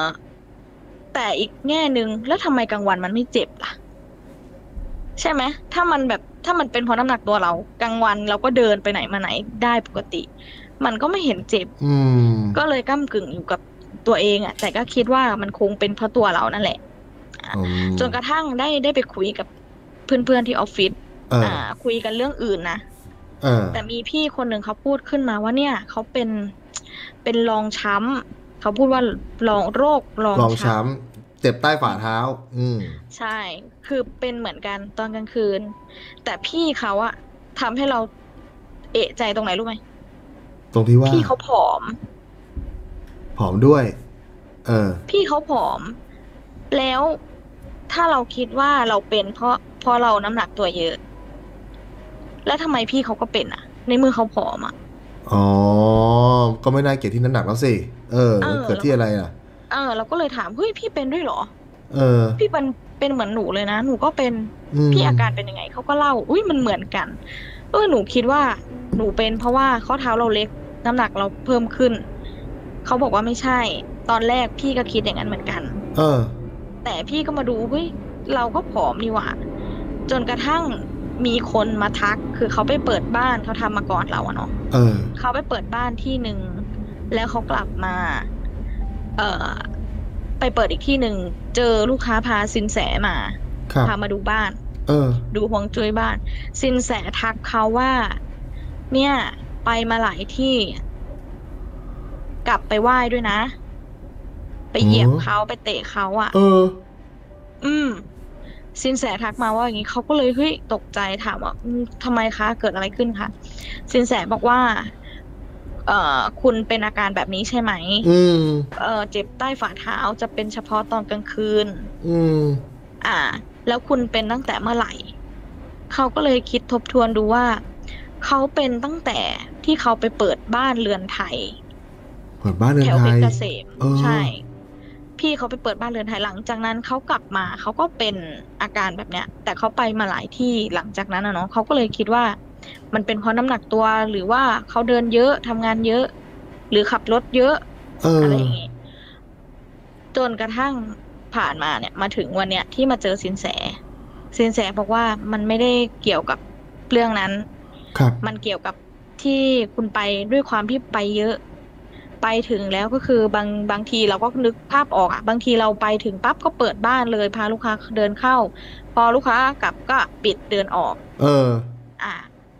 แต่อีกแง่หนึ่งแล้วทำไมกลางวันมันไม่เจ็บล่ะ ใช่ไหมถ้ามันแบบ ถ้ามันเป็นเพราะน้ำหนักตัวเรากลางวันเราก็เดินไปไหนมาไหนได้ปกติ มันก็ไม่เห็นเจ็บอืมก็เลยก้ากึ่งอยู่กับตัวเองอะแต่ก็คิดว่ามันคงเป็นเพราะตัวเรานั่นแหละอืมจนกระทั่งได้ได้ไปคุยกับเพื่อนๆที่ออฟฟิศเอออ่า คุยกันเรื่องอื่นนะเออแต่มีพี่คนหนึ่งเขาพูดขึ้นมาว่าเนี่ยเขาเป็นเป็นรองช้เขาพูดว่าลองโรคลองลองช้ช้ำเจ็บใต้ฝ่าเท้า อืมำใช่ คือเป็นเหมือนกันตอนกลางคืน แต่พี่เขาอะทำให้เรา เอะใจตรงไหนรู้ไหมตรงที่ว่าพี่เขาผอม ผอมด้วย เออ พี่เขาผอม แล้วถ้าเราคิดว่าเราเป็นเพราะเพราะเราน้ำหนักตัวเยอะ แล้วทำไมพี่เขาก็เป็นอะในเมื่อเขาผอมอะอ๋อ ก็ไม่น่าเกลียดที่น้ำหนักแล้วสิ เออเออเกิดที่อะไรอะ เออเราก็เลยถามเฮ้ยพี่เป็นด้วยเหรอ เออ พี่เป็นเป็นเหมือนหนูเลยนะหนูก็เป็นอืมพี่อาการเป็นยังไงเขาก็เล่า อุ้ยมันเหมือนกันเออหนูคิดว่า หนูเป็นเพราะว่าข้อเท้าเราเล็กน้ำหนักเราเพิ่มขึ้นเขาบอกว่าไม่ใช่ ตอนแรกพี่ก็คิดอย่างนั้นเหมือนกัน เออ แต่พี่ก็มาดูเฮ้ยเราก็ผอมนี่หว่าจนกระทั่งมีคนมาทัก คือเขาไปเปิดบ้านเขาทำมาก่อนเราอะเนาะเออเขาไปเปิดบ้านที่หนึ่งแล้วเขากลับมา เอ่อ ไปเปิดอีกที่หนึ่งเจอลูกค้าพาสินแสมาครับพามาดูบ้าน เออ ดูฮวงจุ้ยบ้าน สินแสทักเขาว่า เนี่ย ไปมาหลายที่ กลับไปไหว้ด้วยนะ ไปเหยียบอ๋อเขาไปเตะเขาอะ่ะ เออ อืมสินแสทักมาว่าอย่างนี้เขาก็เลยเฮ้ยตกใจถามว่าอืมทำไมคะ เกิดอะไรขึ้นคะสินแสบอกว่า เอ่อคุณเป็นอาการแบบนี้ใช่ไหมอืมเอ่อเจ็บใต้ฝ่าเท้าจะเป็นเฉพาะตอนกลางคืน อืมอ่า แล้วคุณเป็นตั้งแต่เมื่อไหร่เขาก็เลยคิดทบทวนดูว่าเขาเป็นตั้งแต่ที่เขาไปเปิดบ้านเรือนไทย เปิดบ้านเรือนแถวไทเพชยรเกษมเออใช่ พี่เขาไปเปิดบ้านเรือนไทยหลังจากนั้นเขากลับมาเขาก็เป็นอาการแบบเนี้ย แต่เขาไปมาหลายที่หลังจากนั้นนะเนาะเขาก็เลยคิดว่า มันเป็นเพราะน้ำหนักตัวหรือว่าเขาเดินเยอะทำงานเยอะ หรือขับรถเยอะเอออะไรอย่างงี้จนกระทั่งผ่านมาเนี่ย มาถึงวันเนี้ยที่มาเจอสินแส สินแสบอกว่ามันไม่ได้เกี่ยวกับเรื่องนั้น ครับ มันเกี่ยวกับที่คุณไปด้วยความที่ไปเยอะ ไปถึงแล้วก็คือบางบางทีเราก็นึกภาพออกอะบางทีเราไปถึงปั๊บก็เปิดบ้านเลย พาลูกค้าเดินเข้า พอลูกค้ากลับก็ปิดเดินออก เออ อ่า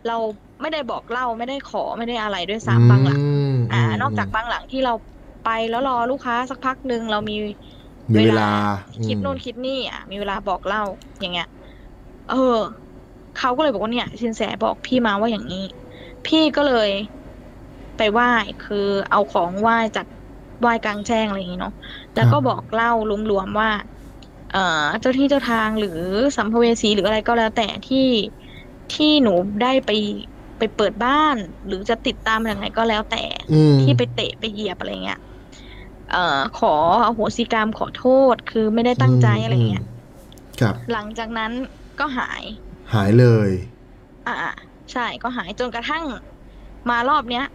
เราไม่ได้บอกเล่าไม่ได้ขอไม่ได้อะไรด้วยซ้ำบางหลังมอ่ามนอกจากบางหลังที่เราไปแล้วรอลูกค้าสักพักหนึ่งเรามีมีเวลาคิดอืมโน่นคิดนี่อะมีเวลาบอกเล่าอย่างเงี้ย เออเขาก็เลยบอกว่าเนี่ยสินแสบอกพี่มาว่าอย่างนี้ พี่ก็เลยไปไหว้คือเอาของไหว้จากไหว้กลางแจ้งอะไรอย่างงี้เนาะแล้วก็บอกเล่ารวมๆว่า เอ่อ เจ้าที่เจ้าทางหรือสัมภเวสีหรืออะไรก็แล้วแต่ที่ ที่หนูได้ไปไปเปิดบ้าน หรือจะติดตามอย่างไรก็แล้วแต่อืมที่ไปเตะไปเหยียบอะไรเงี้ยเอ่อขออโหสิกรรมขอโทษคือไม่ได้ตั้งใจอะไรเงี้ยครับ หลังจากนั้นก็หาย หายเลย อ่าใช่ก็หายจนกระทั่งมารอบเนี้ย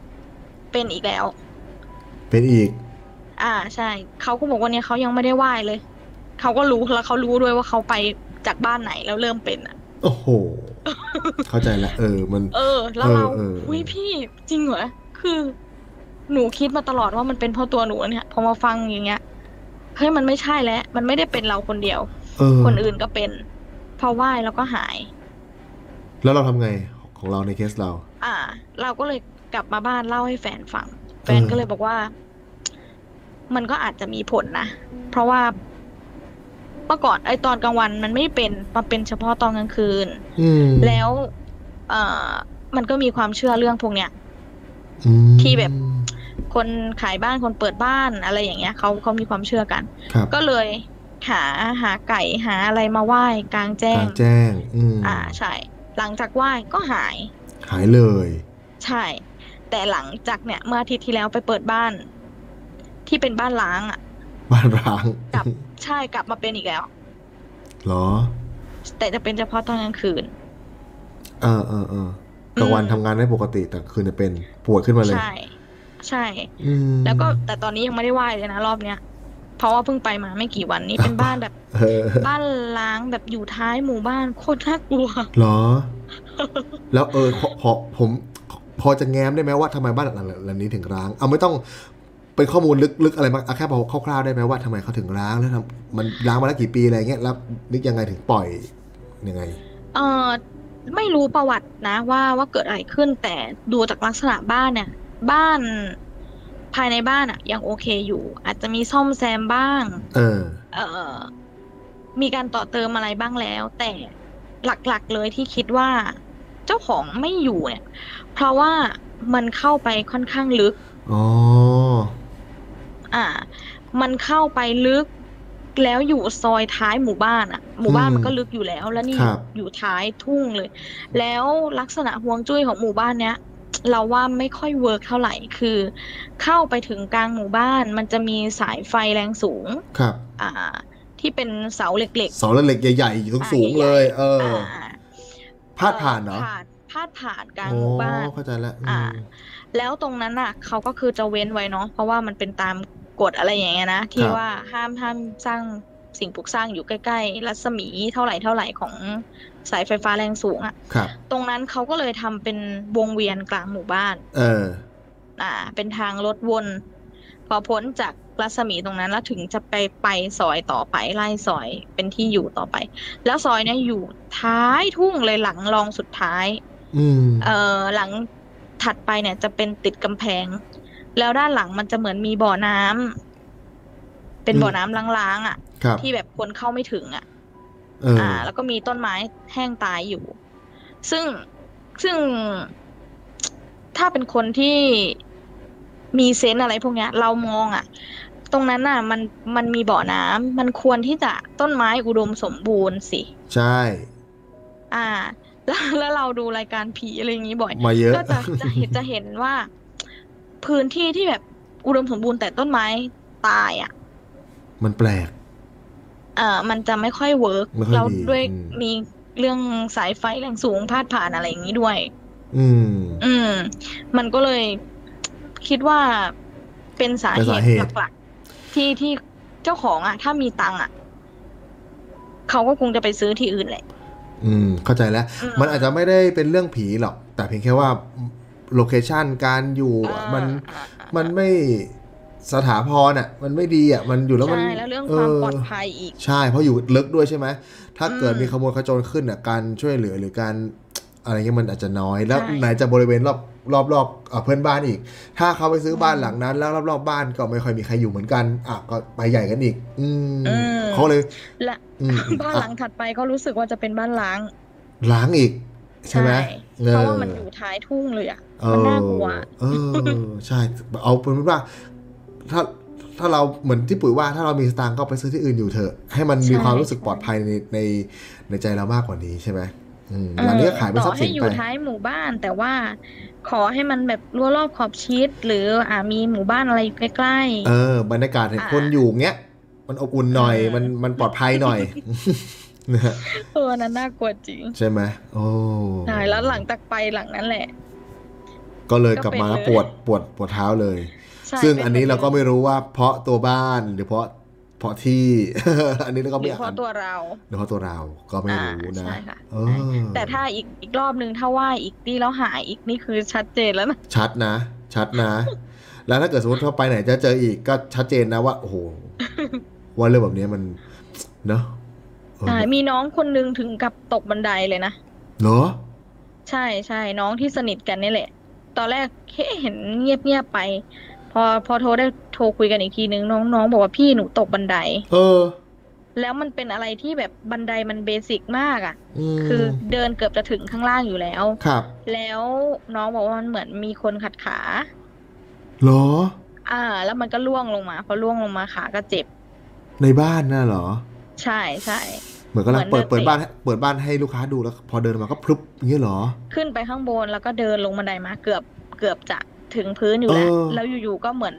เป็นอีกแล้ว เป็นอีก อ่าใช่เขาก็บอกว่าเนี่ยเขายังไม่ได้ไหว้เลยเขาก็รู้แล้วเขารู้ด้วยว่าเขาไปจากบ้านไหนแล้วเริ่มเป็นอะ โอ้โห เข้าใจละ เออ มัน เออ แล้วเออเราเอออุ้ยพี่จริงเหรอ คือ หนูคิดมาตลอดว่ามันเป็นเพราะตัวหนูเนี่ยพอมาฟังอย่างเงี้ยเฮ้ยมันไม่ใช่แล้ว มันไม่ได้เป็นเราคนเดียวเออคนอื่นก็เป็น พอไหว้แล้วก็หาย แล้วเราทำไงของเราในเคสเรา อ่า เราก็เลยกลับมาบ้านเล่าให้แฟนฟัง แฟนเออก็เลยบอกว่า มันก็อาจจะมีผลนะ เพราะว่าเมื่อก่อนไอ้ตอนกลางวันมันไม่เป็นมาเป็นเฉพาะตอนกลางคืนอืมแล้วเอ่อมันก็มีความเชื่อเรื่องพวกเนี้ยอืมที่แบบคนขายบ้านคนเปิดบ้านอะไรอย่างเงี้ยเขาเขามีความเชื่อกันครับก็เลยหาหาไก่หาอะไรมาไหว้กลางแจ้กางรแจ้งอืมอ่าใช่ หลังจากไหว้ก็หาย หายเลย ใช่ แต่หลังจากเนี่ยเมื่ออาทิตย์ที่แล้วไปเปิดบ้าน ที่เป็นบ้านล้างอะบ้านร้างกลับ ใช่กลับมาเป็นอีกแล้วเหรอ แต่จะเป็นเฉพาะตอนกลางคืน เออเออเออกลางวันอืมทำงานได้ปกติแต่คืนจะเป็นปวดขึ้นมาเลย ใช่ ใช่อืมแล้วก็แต่ตอนนี้ยังไม่ได้ไหว้เลยนะรอบเนี้ยเพราะว่าเพิ่งไปมาไม่กี่วันนี้เป็นบ้านแบบเออบ้านล้างแบบอยู่ท้ายหมู่บ้านโคตรน่ากลัวเหรอ แล้วเออพอพอผมพอจะแง้มได้ไหมว่าทำไมบ้านหลังหลังนี้ถึงร้าง เอาไม่ต้อง เป็นข้อมูลลึกๆอะไรมากเอาแค่พอคร่าวๆได้ไหมว่าทำไมเขาถึงร้างแล้วทำมันร้างมาแล้วกี่ปีอะไรเงี้ยแล้วนึกยังไงถึงปล่อยยังไงเออไม่รู้ประวัตินะว่าว่าเกิดอะไรขึ้นแต่ดูจากลักษณะบ้านเนี่ย บ้านภายในบ้านอะยังโอเคอยู่ อาจจะมีซ่อมแซมบ้าง เออ เอ่อมีการต่อเติมอะไรบ้างแล้ว แต่หลักๆเลยที่คิดว่า เจ้าของไม่อยู่เนี่ย เพราะว่ามันเข้าไปค่อนข้างลึก อ๋อ อ่า มันเข้าไปลึกแล้วอยู่ซอยท้ายหมู่บ้านอะ หมู่บ้านอืมมันก็ลึกอยู่แล้ว แล้วนี่ครับอยู่ท้ายทุ่งเลย แล้วลักษณะฮวงจุ้ยของหมู่บ้านเนี้ยเราว่าไม่ค่อย work เท่าไหร่คือ เข้าไปถึงกลางหมู่บ้าน มันจะมีสายไฟแรงสูงครับ อ่า ที่เป็นเสาเหล็กเสาเหล็กใหญ่ๆสูงๆเลย เอๆออ่าพาดผ่านเหรอผ่านพาดผ่านกลางโอ้หมู่บ้านเข้าใจแล้วอืมอ่า แล้วตรงนั้นอะเขาก็คือจะเว้นไว้เนาะเพราะว่ามันเป็นตาม กฎอะไรอย่างเงี้ยนะที่ว่าห้ามห้ามสร้างสิ่งปลูกสร้างอยู่ใกล้ๆ รัศมีเท่าไหร่เท่าไหร่ของสายไฟฟ้าแรงสูงอะครับตรงนั้นเขาก็เลยทำเป็นวงเวียนกลางหมู่บ้าน เออ อ่า เป็นทางรถวน พอพ้นจากรัศมีตรงนั้นแล้วถึงจะไปไปซอยต่อไปไล่ซอยเป็นที่อยู่ต่อไป แล้วซอยเนี้ยอยู่ท้ายทุ่งเลยหลังรองสุดท้าย อืม เอ่อหลังถัดไปเนี่ยจะเป็นติดกำแพง แล้วด้านหลังมันจะเหมือนมีบ่อน้ำเป็นบ่อน้ำล้างๆอะครับที่แบบคนเข้าไม่ถึงอะเอออ่า แล้วก็มีต้นไม้แห้งตายอยู่ ซึ่งซึ่งถ้าเป็นคนที่มีเซนส์อะไรพวกเนี้ย เรามองอะ ตรงนั้นน่ะ มันมันมีบ่อน้ำมันควรที่จะต้นไม้อุดมสมบูรณ์สิ ใช่ อ่า แล้วแล้วเราดูรายการผีอะไรอย่างนี้บ่อย มาเยอะก็จะจะเห็นจะเห็นว่า พื้นที่ที่แบบอุดมสมบูรณ์แต่ต้นไม้ตายอะ มันแปลก เอ่อมันจะไม่ค่อยเวิร์กไม่ค่อยแล้วดีด้วยอืม มีเรื่องสายไฟแรงสูงพาดผ่านอะไรอย่างนี้ด้วย อืม อืม มันก็เลยคิดว่าเป็นสาเป็นเหสาตุเหตุ หลักๆที่ที่เจ้าของอะ ถ้ามีตังค์อะ เขาก็คงจะไปซื้อที่อื่นแหละ อืม เข้าใจแล้ว อืม มันอาจจะไม่ได้เป็นเรื่องผีหรอก แต่เพียงแค่ว่า โลเคชันการอยู่อะอ่ามันอ่าอ่ามันไม่สถาพรอะ มันไม่ดีอะ มันอยู่แล้วมันใช่แล้วเรื่องความปลอดภัยอีก ใช่ เพราะอยู่ลึกด้วยใช่ไหม ถ้าเกิดอืมมีขโมยขโจรขึ้นอะ การช่วยเหลือหรือการอะไรเงี้ยมันอาจจะน้อย แล้วใช่ไหนจะบริเวณรอบรอบรอบเอ่อเพื่อนบ้านอีก ถ้าเขาไปซื้อบ้านหลังนั้น แล้วรอบรอบๆบ้านก็ไม่ค่อยมีใครอยู่เหมือนกัน อะก็ไปใหญ่กันอีก อืมอืมเขาเลยและอืมบ้านหลังถัดไปก็รู้สึกว่าจะเป็นบ้านล้างล้างอีก ใช่ไหมเพราะว่ามันอยู่ท้ายทุ่งเลยอะเอ มันอน่ากลัวเออใช่เอาเป็นว่า ถ้าถ้าเราเหมือนที่ปุ๋ยว่าถ้าเรามีสตางค์ก็ไปซื้อที่อื่นอยู่เถอะ ให้มันมีใช่ความรู้สึกใช่ปลอดภัยในในในใจเรามากกว่านี้ใช่ไหมอืมเออหลังนี้ก็ขายเป็นต่ทรัอพย์ให้สินอไปยู่ท้ายหมู่บ้านแต่ว่าขอให้มันแบบรั้วรอบขอบชิด หรืออ่ามีหมู่บ้านอะไรอยู่ใกล้เออบรรยากาศเห็นอ่าคนอยู่เงี้ย มันอบอุ่นหน่อยอืมมันมันปลอดภัยหน่อยนะฮะๆเออนั้นน่ากลัวจริง ใช่ไหมโอ้ใช่แล้วหลังจากไปหลังนั้นแหละ ก็เลยกลับมาก็เป็นเลยปวดปวดปวดเท้าเลยใช่ซึ่งป็อันนี้เราก็หดไม่รู้ว่าเพราะตัวบ้านหรือเพราะเพราะที่ อันนี้เราก็หรืไม่อเพราะตัวเราหรือเพราะตัวเราก็ไม่รู้นะอ่าใช่ค่ะเออแต่ถ้าอีกอีกรอบนึงถ้าว่าอีกนี่แล้วหายอีกนี่คือชัดเจนแล้วนะชัดนะ ชัดนะ แล้วถ้าเกิดสมมติเขาไปไหนจะเจออีกก็ชัดเจนนะว่าโอ้โหว่าเรื่องแบบนี้มันเนอะเออใช่มีน้องคนนึงถึงกับตกบันไดเลยนะเหรอ ใช่ใช่น้องที่สนิทกันนี่แหละ ตอนแรกแค่เห็นเงียบเงียบๆไป พอพอโทรได้โทรคุยกันอีกทีนึงน้องน้องบอกว่าพี่หนูตกบันได เออ แล้วมันเป็นอะไรที่แบบบันไดมันเบสิกมากอะ่ะอืมคือเดินเกือบจะถึงข้างล่างอยู่แล้วครับ แล้วน้องบอกว่ามันเหมือนมีคนขัดขาเหรอ อ่า แล้วมันก็ล่วงลงมาพอล่วงลงมาขาก็เจ็บ ในบ้านน่ะเหรอ ใช่ใช่ เหมือนกำลังเหมืเปิอดนเปิดเดินบ้านให้เปิดบ้านให้ลูกค้าดูแล้วพอเดินมาก็พลุบอย่างเงี้ยเหรอ ขึ้นไปข้างบนแล้วก็เดินลงบันไดมาเกือบเกือบจะถึงพื้นอยู่แล้วเออแล้วอยู่ๆก็เหมือน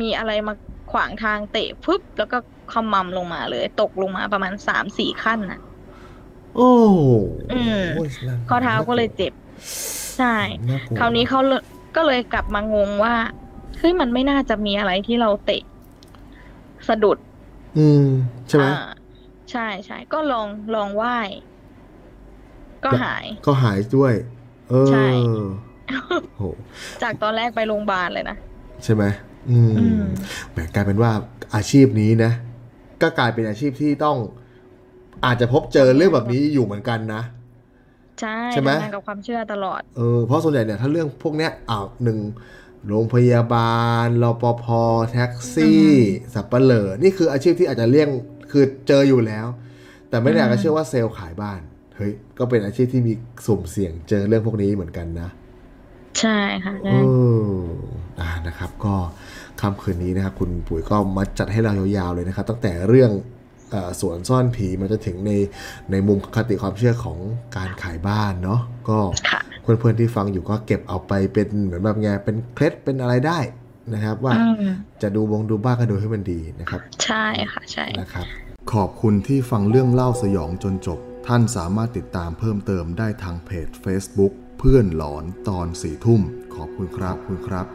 มีอะไรมาขวางทางเตะปุ๊บแล้วก็ขมำลงมาเลย ตกลงมาประมาณสามสี่ขั้นน่ะ โอ้อืมโยน่ข้อเท้าก็เลยเจ็บ ใช่น่ากลัวคราวนี้เขาเลยก็เลยกลับมางงว่าเฮ้ยมันไม่น่าจะมีอะไรที่เราเตะ สะดุด อืม ใช่ไหมอ่า ใช่ใช่ก็ลองลองไหว้ ก็หาย ก็หายด้วย เออใช่โหจากตอนแรกไปโรงพยาบาลเลยนะ ใช่ไหมอืมอืมแหมกลายเป็นว่าอาชีพนี้นะ ก็กลายเป็นอาชีพที่ต้อง อาจจะพบเจอเรื่องแบบนี้อยู่เหมือนกันนะใช่ใช่ไหมทำงานกับความเชื่อตลอดเออเพราะส่วนใหญ่เนี่ยถ้าเรื่องพวกเนี้ยอ้าวหนึ่งโรงพยาบาลรปภแท็กซี่ สับเปลอนี่คืออาชีพที่อาจจะเลี่ยง คือเจออยู่แล้ว แต่ไม่ได้อยากจะเชื่อว่าเซลล์ขายบ้าน เฮ้ย ก็เป็นอาชีพที่มีสุ่มเสี่ยงเจอเรื่องพวกนี้เหมือนกันนะ ใช่ค่ะเอใช่ออ่านะครับ ก็ค่ำคืนนี้นะครับ คุณปุ๋ยก็มาจัดให้เรายาวๆเลยนะครับ ตั้งแต่เรื่องเออสวนซ่อนผีมันจะถึงในในมุมคติความเชื่อของการขายบ้านเนาะก็ค่ะเพื่อนๆที่ฟังอยู่ก็เก็บเอาไปเป็นเหมือนแบบไงเป็นเคล็ดเป็นอะไรได้นะครับ ว่าอืมจะดูวงดูบ้านก็ดูให้มันดีนะครับ ใช่ค่ะใช่นะครับ ขอบคุณที่ฟังเรื่องเล่าสยองจนจบ ท่านสามารถติดตามเพิ่มเติมได้ทางเพจ Facebook เพื่อนหลอนตอนสี่ทุ่ม ขอบคุณครับคุณครับ